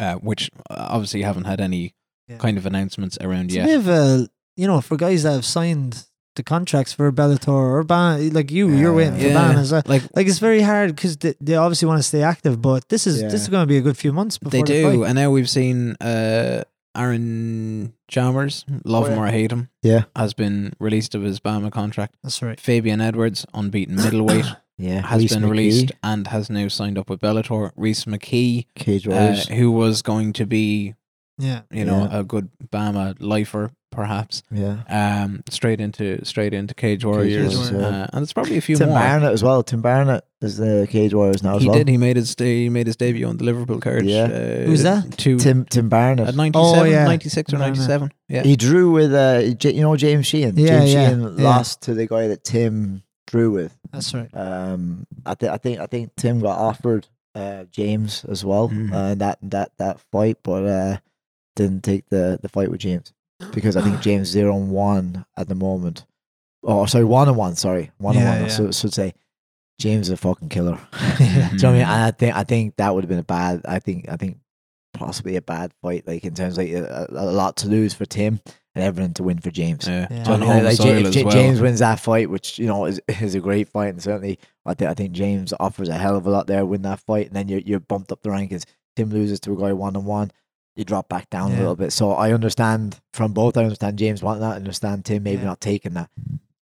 Uh, which uh, obviously haven't had any Yeah. kind of announcements around It's a yet. bit of a, you know, for guys that have signed the contracts for Bellator or BAMMA, like you, you're waiting for Yeah. BAMMA as well. Like Like it's very hard because they, they obviously want to stay active, but this is this is going to be a good few months before They the do, fight. and now we've seen uh, Aaron Chalmers, love Oh, him or hate him, Yeah. has been released of his BAMMA contract. That's right. Fabian Edwards, unbeaten middleweight, Yeah, has Rhys been McKee, released and has now signed up with Bellator. Rhys McKee, Cage uh, who was going to be, Yeah. you know, Yeah. a good BAMMA lifer, perhaps, yeah. um, straight into straight into Cage Warriors, Warriors, yeah. uh, and it's probably a few more. Tim more. Barnett as well. Tim Barnett is the Cage Warriors now as he well. did. He made his he made his debut on the Liverpool card. Yeah. uh, Who's that? Two Tim Tim Barnett. at 97, Oh, yeah. 96 or 97. Yeah. He drew with uh, you know James Sheehan. Yeah, James yeah, Sheehan yeah. lost to the guy that Tim drew with. That's right. Um, I think I think I think Tim got offered uh, James as well Mhm. uh, in that that that fight, but uh, didn't take the the fight with James because I think James zero and one at the moment. Oh, sorry, one and one. Sorry, one Yeah, and one. yeah. So should say James is a fucking killer. Yeah. Do you know what I mean? And I think I think that would have been a bad. I think I think possibly a bad fight. Like in terms of like a, a lot to lose for Tim, and everything to win for James. Yeah. Yeah. So, On I mean, like, soil Ja- as Ja- well. James wins that fight, which you know is is a great fight, and certainly I think I think James offers a hell of a lot there. Win that fight, and then you're you're bumped up the rankings. Tim loses to a guy one on one, you drop back down a little bit. So I understand from both. I understand James wanting that. I understand Tim maybe Yeah. not taking that,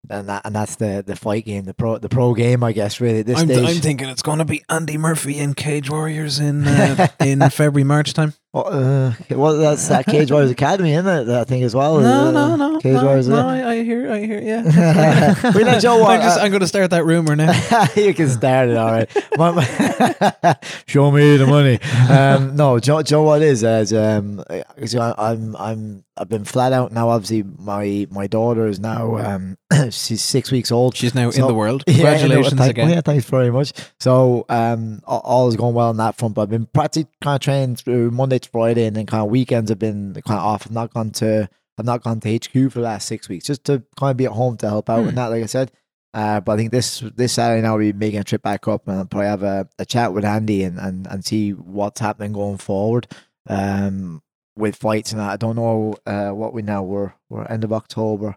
and that and that's the the fight game, the pro the pro game, I guess. Really, at this I'm, stage. I'm thinking it's going to be Andy Murphy and Cage Warriors in uh, in February March time. Well, uh, well, that's that Cage Warriors Academy, isn't it? I think as well. No, Uh, no, no, Cage no, Warriors. no, uh, I, I hear, I hear, yeah. we let Joe. I'm, just, uh, I'm going to start that rumor now. you can start it, all right. My- my- Show me the money. Um, no, Joe, Joe, what is is um, I- so I- I'm I'm I've been flat out now. Obviously, my my daughter is now um, she's six weeks old. She's now in the world. Yeah, no, Congratulations thank- again. Yeah, thanks very much. So, um, all is going well on that front. But I've been practically kind of training through Monday Friday, and then kind of weekends have been kind of off. I've not gone to I've not gone to HQ for the last six weeks, just to kind of be at home to help out Hmm. and that. Like I said, uh, but I think this this Saturday now we'll be making a trip back up, and I'll probably have a, a chat with Andy and, and and see what's happening going forward. Um, with fights and that. I don't know uh what we now we're we're end of October.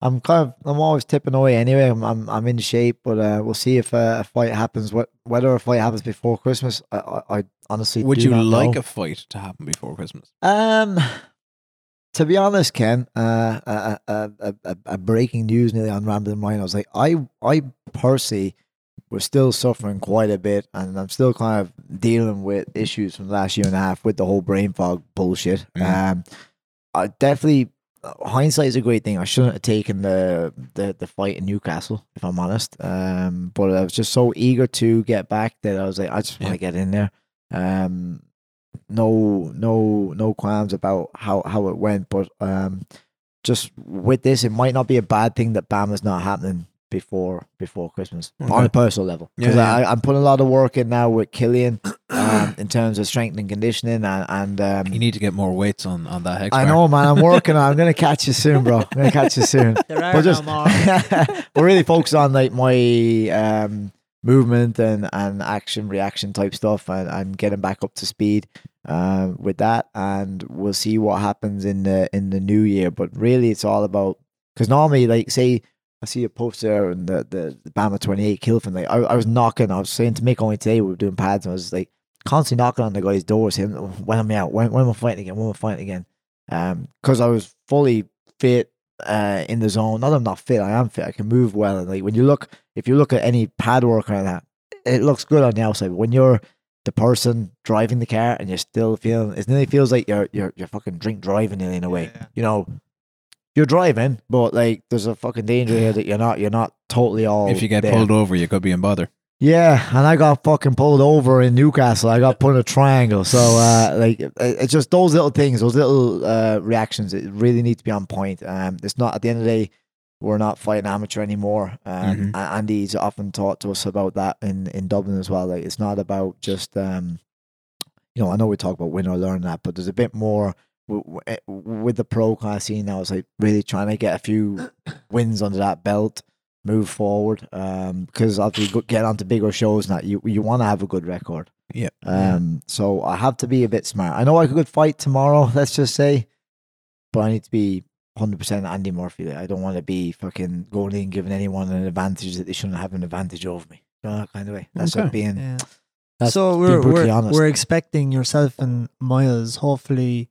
I'm kind of I'm always tipping away anyway. I'm I'm, I'm in shape, but uh, we'll see if uh, a fight happens. What whether a fight happens before Christmas, I I, I honestly Would you like know. a fight to happen before Christmas? Um, to be honest, Ken, uh, a, a, a, a, breaking news nearly on Rambling Rhinos. Like I, I personally was still suffering quite a bit, and I'm still kind of dealing with issues from the last year and a half with the whole brain fog bullshit. Mhm. Um, I definitely hindsight is a great thing. I shouldn't have taken the the, the fight in Newcastle, if I'm honest. Um, but I was just so eager to get back that I was like, I just want Yeah. to get in there. Um, no, no, no qualms about how how it went, but um, just with this, it might not be a bad thing that BAMMA is not happening before before Christmas on a personal level. Because Yeah, yeah. I I'm putting a lot of work in now with Killian um, in terms of strength and conditioning, and and um, You need to get more weights on, on that hex I know, man. I'm working on. it. I'm gonna catch you soon, bro. I'm gonna catch you soon. There are But just no more. we're really focused on like my um, movement and, and action reaction type stuff, and, and getting back up to speed um, with that. And we'll see what happens in the in the new year. But really, it's all about because normally, like, say I see a poster and the the, the BAMMA 28 Kilfin. Like, I, I was knocking. I was saying to Mick only today we were doing pads, and I was like constantly knocking on the guy's doors. Him, when am I out? When when am I fighting again? When am I fighting again? Um, because I was fully fit uh, in the zone. Not that I'm not fit. I am fit. I can move well. And like when you look, if you look at any pad work or that, it looks good on the outside. But when you're the person driving the car and you're still feeling, it nearly feels like you're you're you're fucking drink driving nearly in a way. Yeah. You know, you're driving, but like there's a fucking danger here that you're not you're not totally all. If you get there. pulled over, you could be in bother. Yeah, and I got fucking pulled over in Newcastle. I got put in a triangle. So, uh, like, it's just those little things, those little uh, reactions. It really need to be on point. Um, it's not at the end of the day, we're not fighting amateur anymore. Um, Mhm. Andy's often taught to us about that in in Dublin as well. Like, it's not about just um, you know, I know we talk about win or learn that, but there's a bit more with the pro class scene I was like really trying to get a few wins under that belt move forward um because obviously go- get onto bigger shows now you you want to have a good record Yeah. um so i have to be a bit smart i know i could fight tomorrow let's just say but i need to be 100% andy murphy i don't want to be fucking going in giving anyone an advantage that they shouldn't have an advantage over me you know, that kind of way that's Okay. like being Yeah. That's so we're we're, honest. we're expecting yourself and Miles hopefully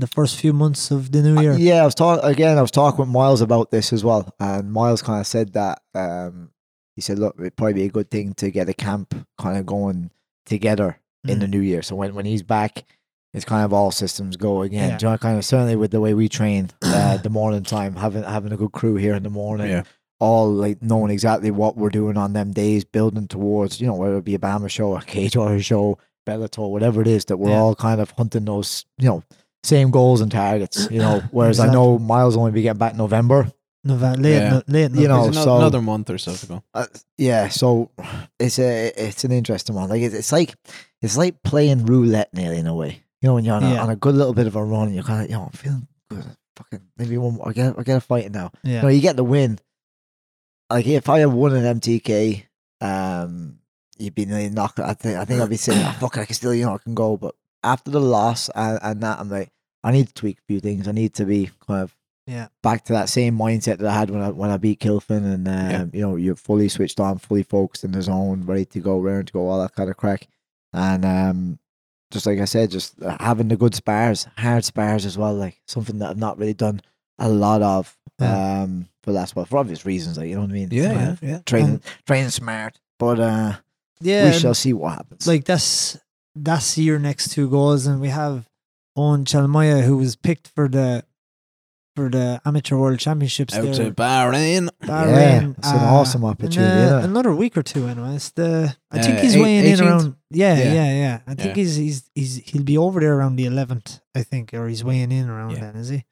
the first few months of the new year. Uh, Yeah, I was talking again. I was talking with Miles about this as well, and Miles kind of said that um, he said, "Look, it'd probably be a good thing to get a camp kind of going together in Mm. the new year. So when when he's back, it's kind of all systems go again. Yeah. You know, kind of certainly with the way we train uh, the morning time, having having a good crew here in the morning, Yeah. all like knowing exactly what we're doing on them days, building towards you know whether it be a BAMMA show, a Cage Warrior show, Bellator, whatever it is, that we're Yeah. all kind of hunting those you know same goals and targets. You know, whereas I know Miles will only be getting back in November. Nove- late, Yeah. no, late You know, There's ano- so- another month or so to go. Uh, yeah, so it's a it's an interesting one. Like it's, it's like it's like playing roulette nearly in a way. You know, when you're on a, on a good little bit of a run, and you're kind of you know I'm feeling good. Fucking maybe one more. I get I get a fight now. Yeah. No, you get the win. Like if I had won an MTK, um, you'd be nearly knocked. I think I think I'd be saying, oh, "Fuck, I can still, you know, I can go." But after the loss and, and that, I'm like, I need to tweak a few things. I need to be kind of Yeah. back to that same mindset that I had when I when I beat Kilfin, and um, Yeah. you know you're fully switched on, fully focused in the zone, ready to go, round to go, all that kind of crack, and um, just like I said, just having the good spars, hard spars as well, like something that I've not really done a lot of, Yeah. um, for last while, for obvious reasons, like you know what I mean. Yeah, Uh, yeah, yeah. training, training smart, but uh, Yeah, we shall see what happens. like that's that's your next two goals, and we have Owen Chalmaya who was picked for the for the amateur world championships. Out there. to Bahrain. Bahrain, it's an uh, awesome in, opportunity. uh, yeah. Another week or two, anyway. It's the I think Uh, he's eight- weighing in around. Yeah, Yeah. yeah, yeah. I think Yeah. he's he's he's he'll be over there around the eleventh, I think, or he's weighing in around Yeah. then, is he?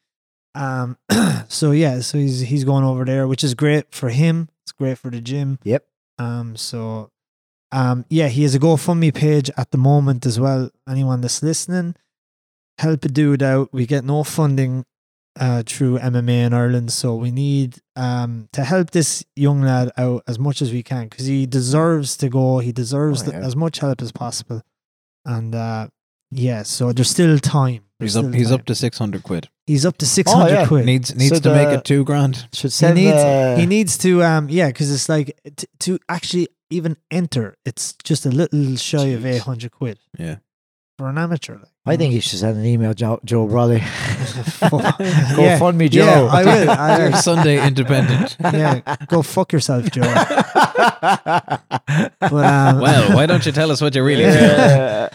Um. so yeah, so he's he's going over there, which is great for him. It's great for the gym. Yep. Um. So, um. Yeah, he has a GoFundMe page at the moment as well. Anyone that's listening, help a dude out. We get no funding uh, through MMA in Ireland, so we need um, to help this young lad out as much as we can because he deserves to go. He deserves Oh, the- as much help as possible, and uh, yeah, so there's still time. There's He's up. He's time. up to six hundred quid. He's up to six hundred yeah. quid. Needs needs So to make it two grand. Should he send needs uh, he needs to um yeah because it's like t- to actually even enter it's just a little shy of eight hundred quid Yeah. for an amateur. Like, I think you should send an email, Joe, Joe Brolly. Go Yeah. fund me, Joe. Yeah, I will. I will. Sunday Independent. yeah, go fuck yourself, Joe. But um, Well, why don't you tell us what you really feel? yeah,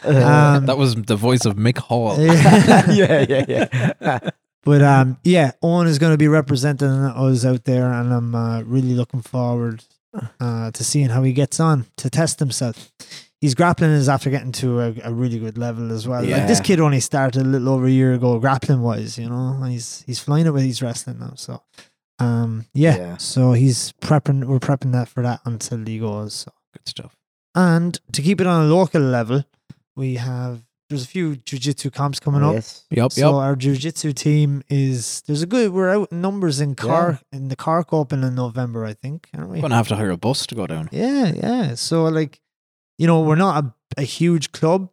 Um, That was the voice of Mick Hall. yeah. yeah, yeah, yeah. But um, yeah, Owen is going to be representing us out there, and I'm uh, really looking forward uh, to seeing how he gets on to test himself. He's grappling is after getting to a, a really good level as well. Like this kid only started a little over a year ago, grappling wise. You know, he's he's flying it with his wrestling now. So, um, yeah. Yeah. So he's prepping. We're prepping that for that until he goes. So. Good stuff. And to keep it on a local level, we have there's a few jiu-jitsu comps coming up. Yes. Yep. So Yep. our jiu-jitsu team is there's a good we're out in numbers in Cork in the Cork Open in November, I think, aren't we? Gonna have to hire a bus to go down. Yeah, yeah. So like, you know, we're not a, a huge club,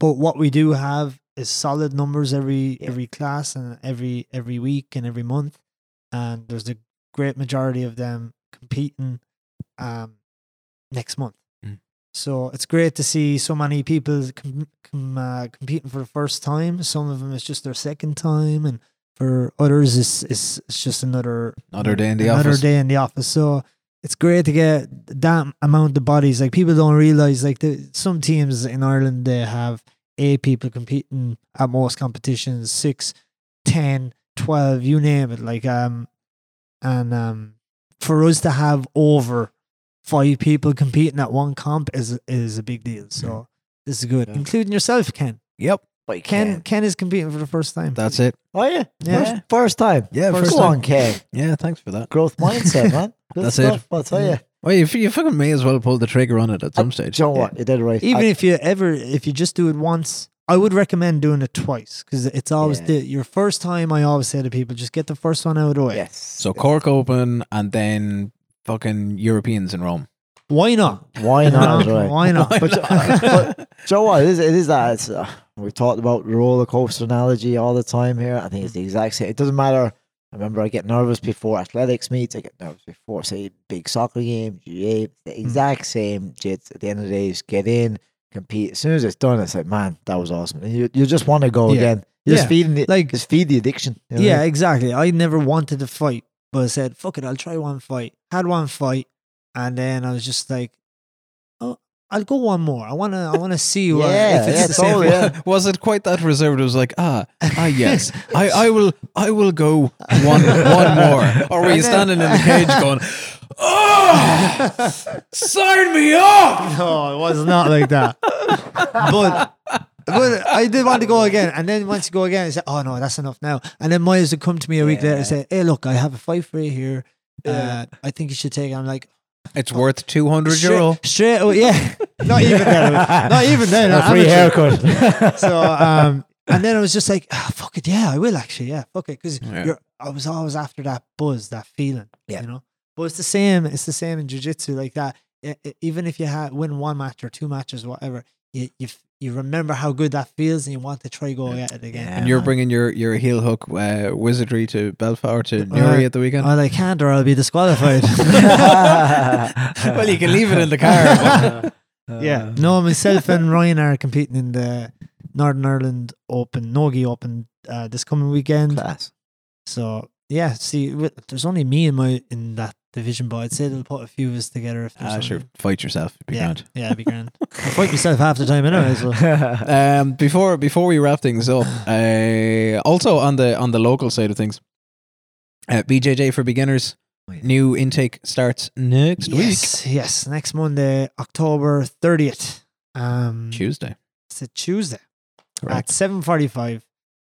but what we do have is solid numbers every Yeah. every class and every every week and every month, and there's a great majority of them competing um next month. So it's great to see so many people com- com- uh, competing for the first time. Some of them it's just their second time, and for others it's it's, it's just another Another day in the another office. day in the office. So it's great to get that amount of bodies. Like people don't realize, like the, some teams in Ireland they have eight people competing at most competitions, six, ten, twelve, you name it. Like um, and um, for us to have over five people competing at one comp is is a big deal. So mm-hmm. this is good, Yeah. including yourself, Ken. Yep. Wait, Ken Ken is competing for the first time. That's it. Oh yeah. Yeah. First, first time. Yeah. Go First on, time. Ken. Yeah. Thanks for that. Growth mindset, man. Good That's it. I'll tell you. Oh, well, you, you fucking may as well pull the trigger on it at some stage. You know what? You did right. Even I- if you ever, if you just do it once, I would recommend doing it twice because it's always Yeah. the your first time. I always say to people, just get the first one out of the way. yes. So Cork Open and then fucking Europeans in Rome. Why not? Why not? You right? Why not? Why But, but do you know what? It is, it is that. It's, uh, we've talked about the roller coaster analogy all the time here. I think it's the exact same. It doesn't matter. I remember I get nervous before athletics meets. I get nervous before, say, big soccer game, GAA. The exact same jits. At the end of the day, just get in, compete. As soon as it's done, it's like, man, that was awesome. And you, you just want to go Yeah. again. You Yeah. Just feeding the, Like- just feed the addiction. you know what I yeah, mean? exactly. I never wanted to fight, but I said, "Fuck it, I'll try one fight." Had one fight, and then I was just like, "Oh, I'll go one more. I wanna, I wanna see what Yeah, if it's yeah, the same." yeah. Was it quite that reserved? It was like, ah, ah, yes, I, I will, I will go one, one more. Or were you then- standing in the cage going, oh, sign me up? No, it was not like that. but but I did want to go again. And then once you go again, I said, Oh no, that's enough now. And then Myers would come to me a week later and say, Hey, look, I have a fight for you here. Yeah. Uh, I think you should take it. I'm like, It's worth two hundred straight, euro. straight away, yeah. not even then. Not even then. A I'm free amateur. haircut. So um and then I was just like, ah, fuck it, yeah, I will actually, yeah, fuck it. Because Yeah. you're I was always after that buzz, that feeling. Yeah. You know? But it's the same, it's the same in jiu-jitsu like that. E- e- Even if you ha win one match or two matches, whatever, you you f- you remember how good that feels and you want to try go at it again. Yeah. And you're man. bringing your, your heel hook uh, wizardry to Belfast or to Newry at the weekend? Well, I can't or I'll be disqualified. well, you can leave it in the car. yeah. No, myself and Ryan are competing in the Northern Ireland Open, Nogi Open uh, this coming weekend. Class. So yeah, see, there's only me in my in that division, but I'd say they'll put a few of us together. If Ah, sure. Fight yourself. It'd be Yeah, grand. yeah, it'd be grand. I fight myself half the time anyway. So Um, before before we wrap things up, uh, also on the on the local side of things, uh, BJJ for beginners, Oh, yeah. new intake starts next yes, yes, next Monday, October thirtieth. Um, Tuesday. it's a Tuesday. at seven forty-five.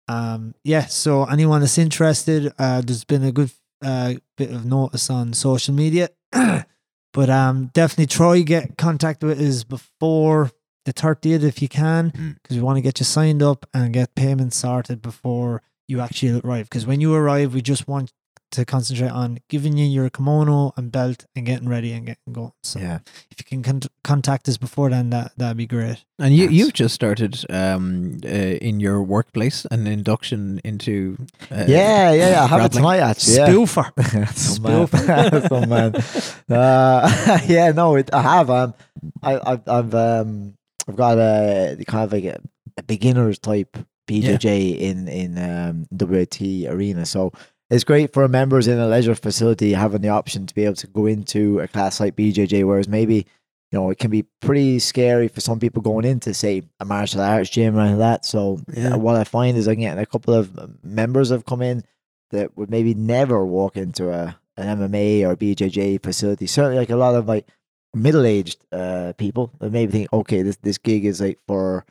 Um, yeah. So anyone that's interested, uh, there's been a good uh, bit of notice on social media, but um, definitely try get contact with us before the thirtieth if you can, because we want to get you signed up and get payments sorted before you actually arrive. Because when you arrive, we just want to concentrate on giving you your kimono and belt and getting ready and getting going. So yeah. if you can con- contact us before then, that that'd be great. And you Nice. you've just started um, uh, in your workplace an induction into uh, yeah, yeah, yeah. I have it grappling. tonight actually. Yeah. Spoofer. Some man. Some man. Uh, yeah, no, it, I have. Um, I, I've, I've, um, I've got a kind of like a, a beginners type BJJ in in um, WIT Arena. So it's great for members in a leisure facility having the option to be able to go into a class like BJJ. Whereas maybe you know it can be pretty scary for some people going into say a martial arts gym or like that. So Yeah. uh, what I find is get a couple of uh, members have come in that would maybe never walk into a an MMA or BJJ facility. Certainly, like a lot of like middle aged uh, people that maybe think, okay, this this gig is like for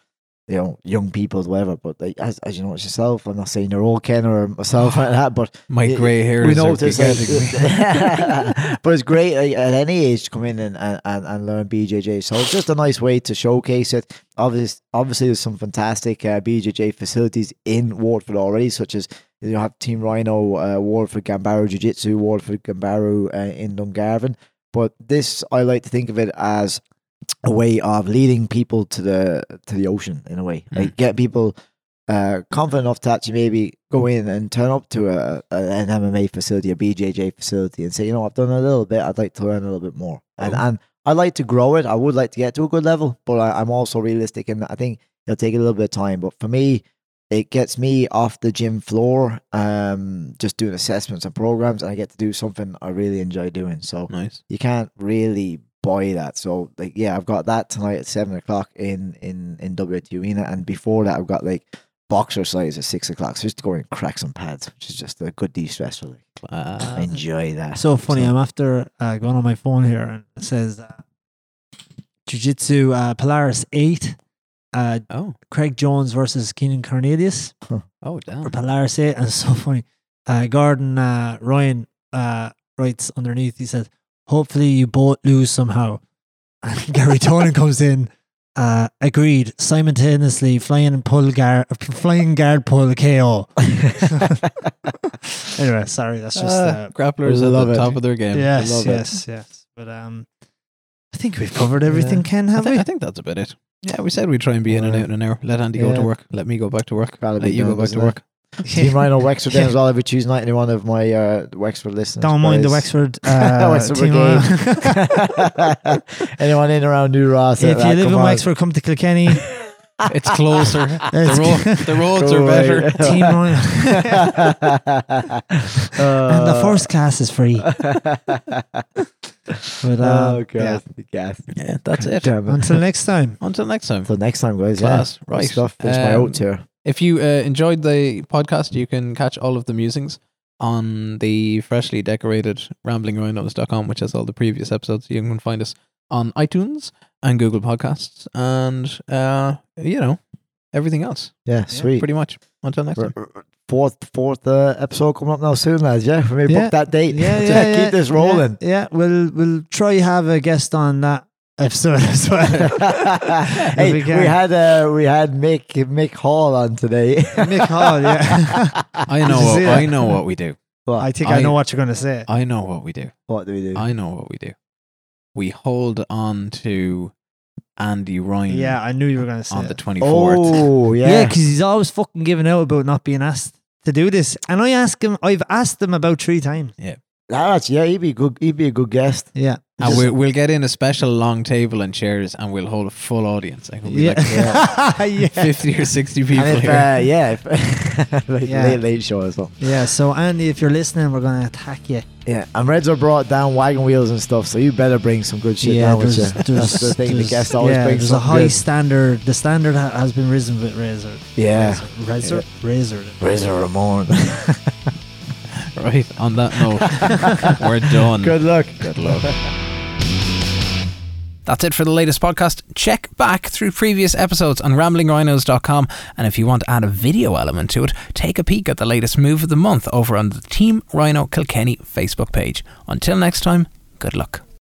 you know young people, whatever. But like as as you know, it's yourself. I'm not saying you're all Ken or myself like that, but My grey hairs we notice, like, but it's great like, at any age to come in and, and, and, learn BJJ. So it's just a nice way to showcase it. Obviously, obviously there's some fantastic uh, BJJ facilities in Waterford already, such as you have Team Rhino, uh, Waterford Gambaru Jiu Jitsu, Waterford Gambaro uh, in Dungarvan. But this, I like to think of it as a way of leading people to the to the ocean in a way, like get people uh, confident enough to actually maybe go in and turn up to a, a an MMA facility, a BJJ facility, and say, you know, I've done a little bit. I'd like to learn a little bit more, and Oh. and I'd like to grow it. I would like to get to a good level, but I, I'm also realistic, and I think it'll take a little bit of time. But for me, it gets me off the gym floor, um, just doing assessments and programs, and I get to do something I really enjoy doing. So nice. you can't really buy that. So like yeah, I've got that tonight at seven o'clock in in in WIT Arena, and before that I've got like boxercise at six o'clock. So just to go and crack some pads, which is just a good de stress for me. I enjoy that. So funny. I'm after uh, going on my phone here and it says uh, Jiu Jitsu uh, Polaris 8, uh, Oh, Craig Jones versus Keenan Cornelius oh, damn. for Polaris 8. And it's so funny. Uh, Gordon uh, Ryan uh, writes underneath, he says, Hopefully you both lose somehow. And Garry Tonon comes in. Uh, agreed. Simultaneously flying and pull guard, flying guard pull KO. anyway, sorry, that's just uh, Grapplers at the it. top of their game. yes, love it. yes, yes. But um, I think we've covered everything, Ken, I, have we? I think that's about it. Yeah, we said we'd try and be in and out in an hour. Let Andy go to work. Let me go back to work. Gotta Let you go back to doesn't it? work. Team Rhino Wexford then as well every Tuesday night. Any one of my uh, Wexford listeners. Don't mind the. Wexford, uh, Wexford team. Brigade. Anyone in around New Ross? if you live in. Wexford, come to Kilkenny. It's closer. the, It's- ro- the roads Go are away. better. Team Ryan. and the Uh, first class is free. But oh um, god, yeah. gas. Yeah, that's it. Damn it. until next time. Until next time. Until next time, guys. Class. Yeah. Good Right. stuff. Finish my Um, oats here. If you uh, enjoyed the podcast, you can catch all of the musings on the freshly decorated ramblingrhinos.com, which has all the previous episodes. You can find us on iTunes and Google Podcasts and, uh, you know, everything else, Yeah, sweet. pretty much. Until next time. R- r- Fourth, fourth uh, episode coming up now soon, lads. Yeah, we may Yeah. book that date. Yeah, yeah, yeah. Keep this rolling. Yeah, yeah, we'll we'll try have a guest on that episode as well. hey, we we, had uh, we had Mick Mick Hall on today. Mick Hall, yeah. I know, what, see it? I know what we do. what, I think I, I- know what you're going to say. I know what we do. what do we do? I know what we do. We hold on to Andy Ryan Yeah, I knew you were going to say on the it. 24th. Oh, yeah. Yeah, because he's always fucking giving out about not being asked to do this, and I ask him. I've asked him about three times. Yeah. That's, yeah, he'd be good. He'd be a good guest. Yeah, And Just- we'll, we'll get in a special long table and chairs and we'll hold a full audience. Like, it'll be yeah, like yeah. 50 or 60 people if, here. uh, yeah, if, like Yeah. late late show as well. Yeah, So Andy, if you're listening, we're going to attack you. Yeah, and Reds are brought down wagon wheels and stuff, so you better bring some good shit yeah, down with there's, you. That's the thing. The guest always yeah, brings There's a high good. standard. The standard ha- has been risen with Razor. Yeah. Razor, Razor. Razor. Razor Ramon. Right, on that note, we're done. good luck. Good luck. That's it for the latest podcast. Check back through previous episodes on ramblingrhinos.com. And if you want to add a video element to it, take a peek at the latest move of the month over on the Team Rhino Kilkenny Facebook page. Until next time, good luck.